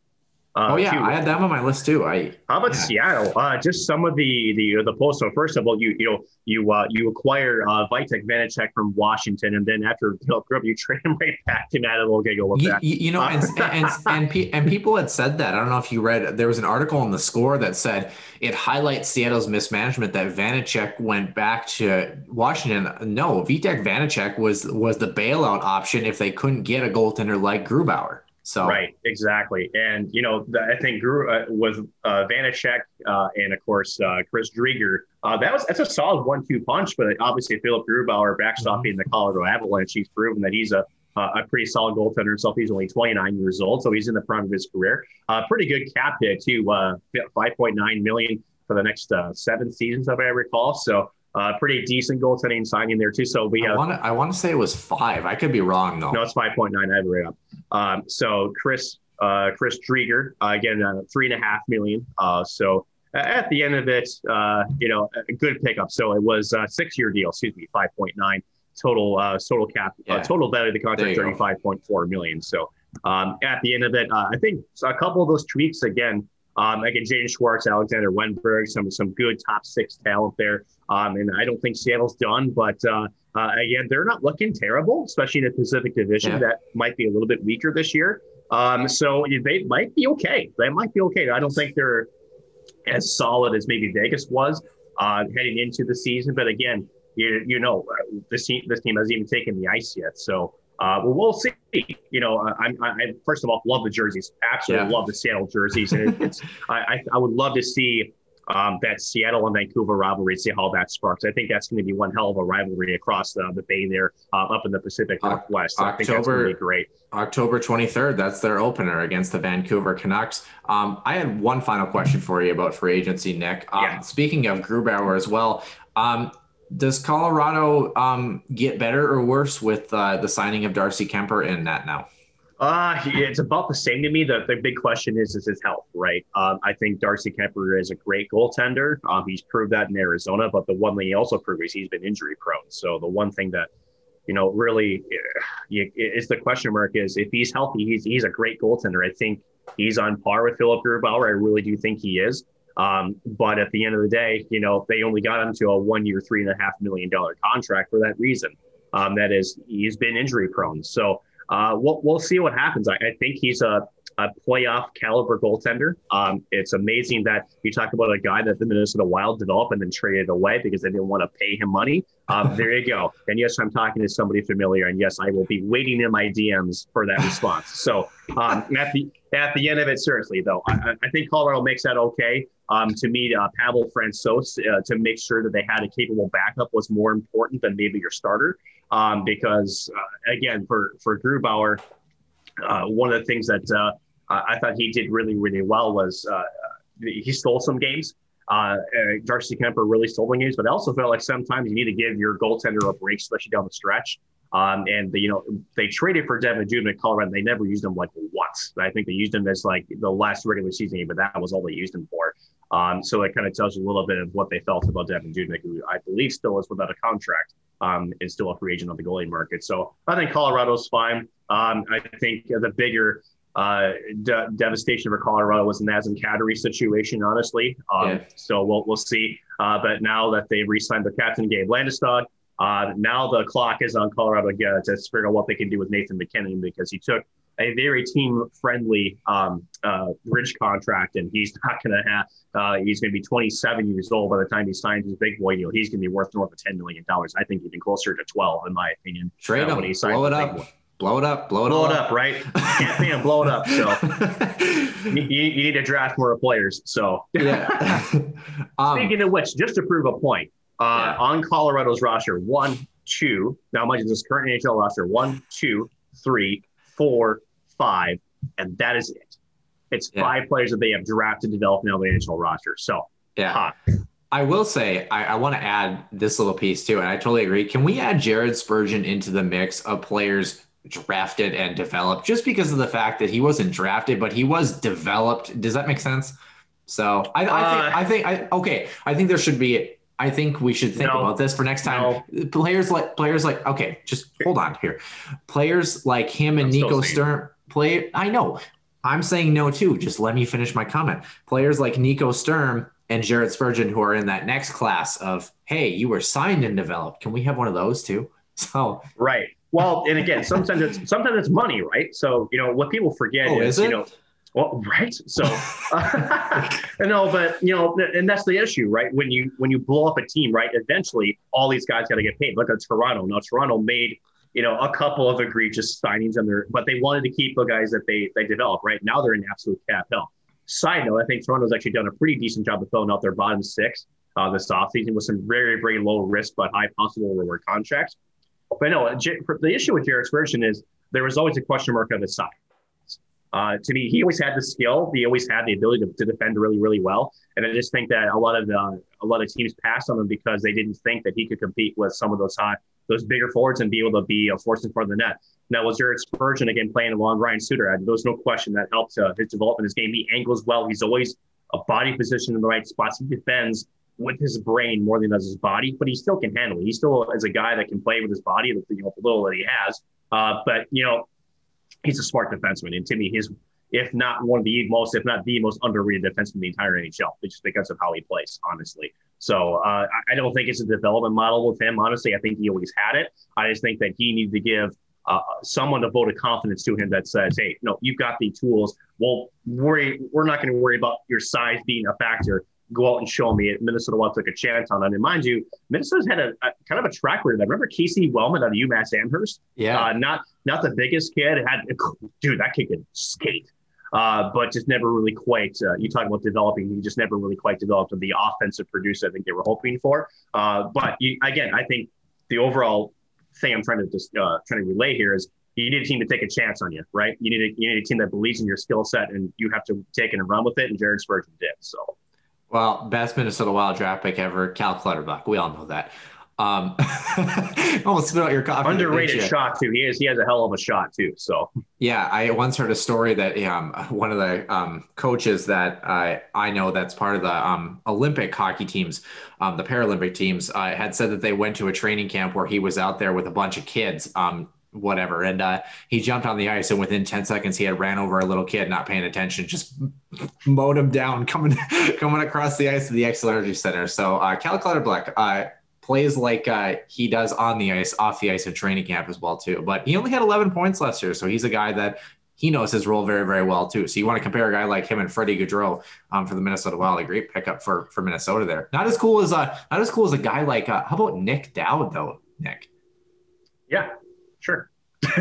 S3: Uh, oh yeah, too. I had them on my list too. I
S1: how about yeah. Seattle? Uh, just some of the the the posts. So first of all, you you know you uh, you acquire uh, Vitek Vanecek from Washington, and then after Philip Grub, you trade him right back to Matt. Giggle
S3: you,
S1: that.
S3: You know, and and and, and, and people had said that. I don't know if you read. There was an article in the Score that said it highlights Seattle's mismanagement that Vanecek went back to Washington. No, Vitek Vanecek was was the bailout option if they couldn't get a goaltender like Grubauer. So
S1: right, exactly, and you know I think Gru uh, was uh, Vanecek uh, and of course uh, Chris Driedger. Uh, that was that's a solid one-two punch, but obviously Philipp Grubauer backstopping mm-hmm. the Colorado Avalanche, he's proven that he's a a pretty solid goaltender himself. He's only 29 years old, so he's in the prime of his career. Uh, pretty good cap hit too, 5.9 million for the next seven seasons, if I recall. So uh, pretty decent goaltending signing there too. So we have.
S3: I want to say it was five. I could be wrong though.
S1: No, it's five point nine. I have it right up. Um, so Chris uh, Chris Driedger uh, again uh, three and a half million. Uh, so at the end of it, uh, you know, a good pickup. So it was a six year deal. Excuse me, five point nine total uh, total cap yeah. total value of the contract thirty five point four million. So um, at the end of it, I think a couple of those tweaks again. Um, again, Jaden Schwartz, Alexander Wennberg, some some good top six talent there. Um, and I don't think Seattle's done, but uh, uh, again, they're not looking terrible, especially in the Pacific Division yeah. that might be a little bit weaker this year. Um, so they might be okay. They might be okay. I don't think they're as solid as maybe Vegas was uh, heading into the season. But again, you, you know, this team this team hasn't even taken the ice yet. So uh, well, we'll see. You know, I, I, I, first of all love the jerseys. Absolutely yeah. love the Seattle jerseys, and it, it's I, I would love to see um, that Seattle and Vancouver rivalry, see how that sparks. I think that's going to be one hell of a rivalry across the, the bay there, uh, up in the Pacific Northwest. October, I think that's going to be great.
S3: October 23rd, that's their opener against the Vancouver Canucks. Um, I had one final question for you about free agency, Nick. Um, yeah. Speaking of Grubauer as well, um, does Colorado um, get better or worse with uh, the signing of Darcy Kuemper in that now?
S1: Uh, it's about the same to me. The, the big question is, is his health, right? Um, I think Darcy Kuemper is a great goaltender. Um, he's proved that in Arizona, but the one thing he also proved is he's been injury prone. So the one thing that, you know, really is the question mark is if he's healthy, he's, he's a great goaltender. I think he's on par with Philipp Grubauer. I really do think he is. Um, but at the end of the day, you know, they only got him to a one year, three and a half million dollar contract for that reason. Um, that is, he's been injury prone. So uh, we'll, we'll see what happens. I, I think he's a a playoff caliber goaltender. Um, it's amazing that you talk about a guy that the Minnesota Wild developed and then traded away because they didn't want to pay him money. Um, there you go. And yes, I'm talking to somebody familiar, and yes, I will be waiting in my DMs for that response. So um, at the at the end of it, seriously though, I, I think Colorado makes that okay. Um, to meet uh, Pavel Francouz uh, to make sure that they had a capable backup was more important than maybe your starter. Um, because uh, again, for for Grubauer, uh, one of the things that uh, I thought he did really, really well was uh, he stole some games. Darcy Kuemper really stole games, but I also felt like sometimes you need to give your goaltender a break, especially down the stretch. Um, and the, you know they traded for Devan Dubnyk in Colorado. And they never used him like once. I think they used him as like the last regular season game, but that was all they used him for. Um, so it kind of tells you a little bit of what they felt about Devan Dubnyk, who I believe still is without a contract, um, is still a free agent on the goalie market. So I think Colorado's fine. Um, I think the bigger uh, de- devastation for Colorado was the Nazem Kadri situation, honestly. Um, yeah. So we'll, we'll see. Uh, but now that they re-signed their captain, Gabe Landeskog, uh, now the clock is on Colorado to, to figure out what they can do with Nathan MacKinnon because he took a very team-friendly um, uh, bridge contract, and he's not going to have. Uh, he's going to be 27 years old by the time he signs his big boy deal. He's going to be worth north of 10 million dollars. I think even closer to 12, in my opinion.
S3: Trade uh, him, when he blow it up. Boy blow it up, blow it,
S1: blow
S3: it
S1: up. up, right? Can't pay him, blow it up. So you, you, need to draft more players. So yeah. um, speaking of which, just to prove a point, uh, yeah. on Colorado's roster, one, two. Now, much is this current NHL roster: one, two, three, four, five, and that is it. It's yeah. five players that they have drafted, developed on the NHL roster. So
S3: yeah. Hot. I will say I, I want to add this little piece too, and I totally agree. Can we add Jared Spurgeon into the mix of players drafted and developed just because of the fact that he wasn't drafted, but he was developed. Does that make sense? So I, I uh, think I think I okay. I think there should be. I think we should think no, about this for next time. No. Players like players like okay, just hold on here. Players like him and I'm Nico Sturm play. I know. I'm saying no too. Just let me finish my comment. Players like Nico Sturm and Jared Spurgeon, who are in that next class of, hey, you were signed and developed. Can we have one of those too? So
S1: right. Well, and again, sometimes it's sometimes it's money, right? So you know what people forget
S3: oh,
S1: is,
S3: is
S1: you know, well, right. So uh, no, but you know, and that's the issue, right? When you when you blow up a team, right? Eventually, all these guys got to get paid. Look at Toronto. Now, Toronto made you know a couple of egregious signings on their, but they wanted to keep the guys that they they developed. Right now, they're in absolute cap hell. Side note, I think Toronto's actually done a pretty decent job of filling out their bottom six uh, this offseason with some very, very low risk but high possible reward contracts. But no, the issue with Jared Spurgeon is there was always a question mark of his size. Uh, to me, he always had the skill. He always had the ability to, to, defend really, really well. And I just think that a lot of the a lot of teams passed on him because they didn't think that he could compete with some of those high, those bigger forwards and be able to be a force in front of the net. Now, was Jared Spurgeon again playing along Ryan Suter? There's no question that helped uh, his development, his game. He angles well. He's always a body position in the right spots. He defends with his brain more than does his body, but he still can handle it. He still is a guy that can play with his body, you know, the little that he has. Uh, but you know, he's a smart defenseman, and to me, he's if not one of the most, if not the most underrated defenseman in the entire NHL, just because of how he plays, honestly. So uh, I don't think it's a development model with him. Honestly, I think he always had it. I just think that he needed to give uh, someone to vote of confidence to him that says, "Hey, no, you've got the tools. Well, worry. We're not going to worry about your size being a factor go out and show me it. Minnesota Wild took a chance on it. And mind you, Minnesota's had a, a kind of a track record. I remember Casey Wellman out of UMass Amherst.
S3: Yeah.
S1: Uh, not not the biggest kid. Had dude, that kid could skate. Uh, but just never really quite. Uh, you talk about developing, he just never really quite developed the offensive producer I think they were hoping for. Uh, but you, again, I think the overall thing I'm trying to just uh, trying to relay here is you need a team to take a chance on you, right? You need a, you need a team that believes in your skill set, and you have to take it and run with it. And Jared Spurgeon did. So
S3: well, best Minnesota Wild draft pick ever, Cal Clutterbuck. We all know that. Um, almost spit out your coffee.
S1: Underrated shot too. He is. He has a hell of a shot too. So
S3: yeah, I once heard a story that um, one of the um, coaches that uh, I know that's part of the um, Olympic hockey teams, um, the Paralympic teams, uh, had said that they went to a training camp where he was out there with a bunch of kids um, whatever. And uh, he jumped on the ice, and within 10 seconds, he had ran over a little kid not paying attention, just mowed him down coming coming across the ice to the Xcel Energy Center. So uh, Cal Clutterbuck uh, plays like uh, he does on the ice, off the ice in training camp as well too. But he only had 11 points last year, so he's a guy that he knows his role very, very well too. So you want to compare a guy like him and Freddie Gaudreau um, for the Minnesota Wild, a great pickup for for Minnesota there. Not as cool as uh, not as cool as a guy like uh, how about Nic Dowd though, Nick?
S1: Yeah, sure.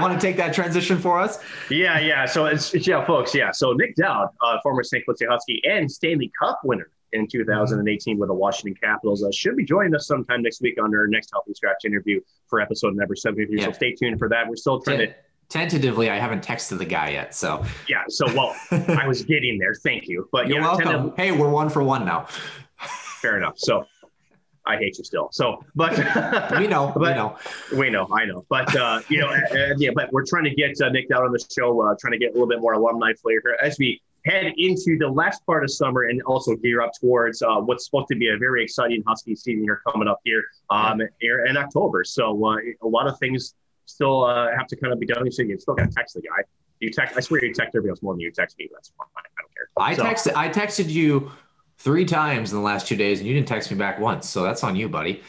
S3: want to take that transition for us?
S1: Yeah, yeah. So it's, it's yeah, folks. Yeah. So Nic Dowd, uh, former St. Cloud Husky and Stanley Cup winner in 2018 with the Washington Capitals, uh, should be joining us sometime next week on our next Healthy Scratch interview for episode number 73. Yeah. So stay tuned for that. We're still trying to
S3: tentatively i haven't texted the guy yet so
S1: yeah so well i was getting there thank you but
S3: you're
S1: yeah,
S3: welcome hey we're one for one now
S1: fair enough so I hate you still. So, but
S3: we know, but, we know,
S1: we know, I know. But uh, you know, uh, yeah. But we're trying to get uh, Nick out on the show, uh, trying to get a little bit more alumni flavor as we head into the last part of summer and also gear up towards uh, what's supposed to be a very exciting Husky season here coming up here um, yeah. in October. So uh, a lot of things still uh, have to kind of be done. So you still got to text the guy. You text. I swear you text everybody else more than you text me. That's fine. I don't care.
S3: I so, texted. I texted you three times in the last two days, and you didn't text me back once. So that's on you, buddy.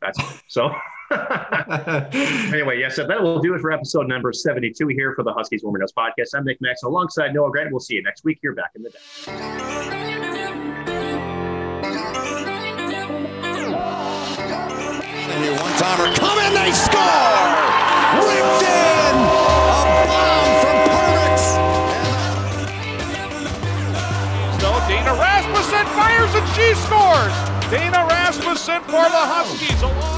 S1: That's so. anyway, yes, so that will do it for episode number 72 here for the Huskies Warming House podcast. I'm Nick Max alongside Noah Grant. We'll see you next week here back in the day.
S4: And your one timer come in, they score! Ripped in! A bomb from Pervix!
S5: So Dana Rasmussen fires and she scores! Dana Rasmussen for the Huskies along.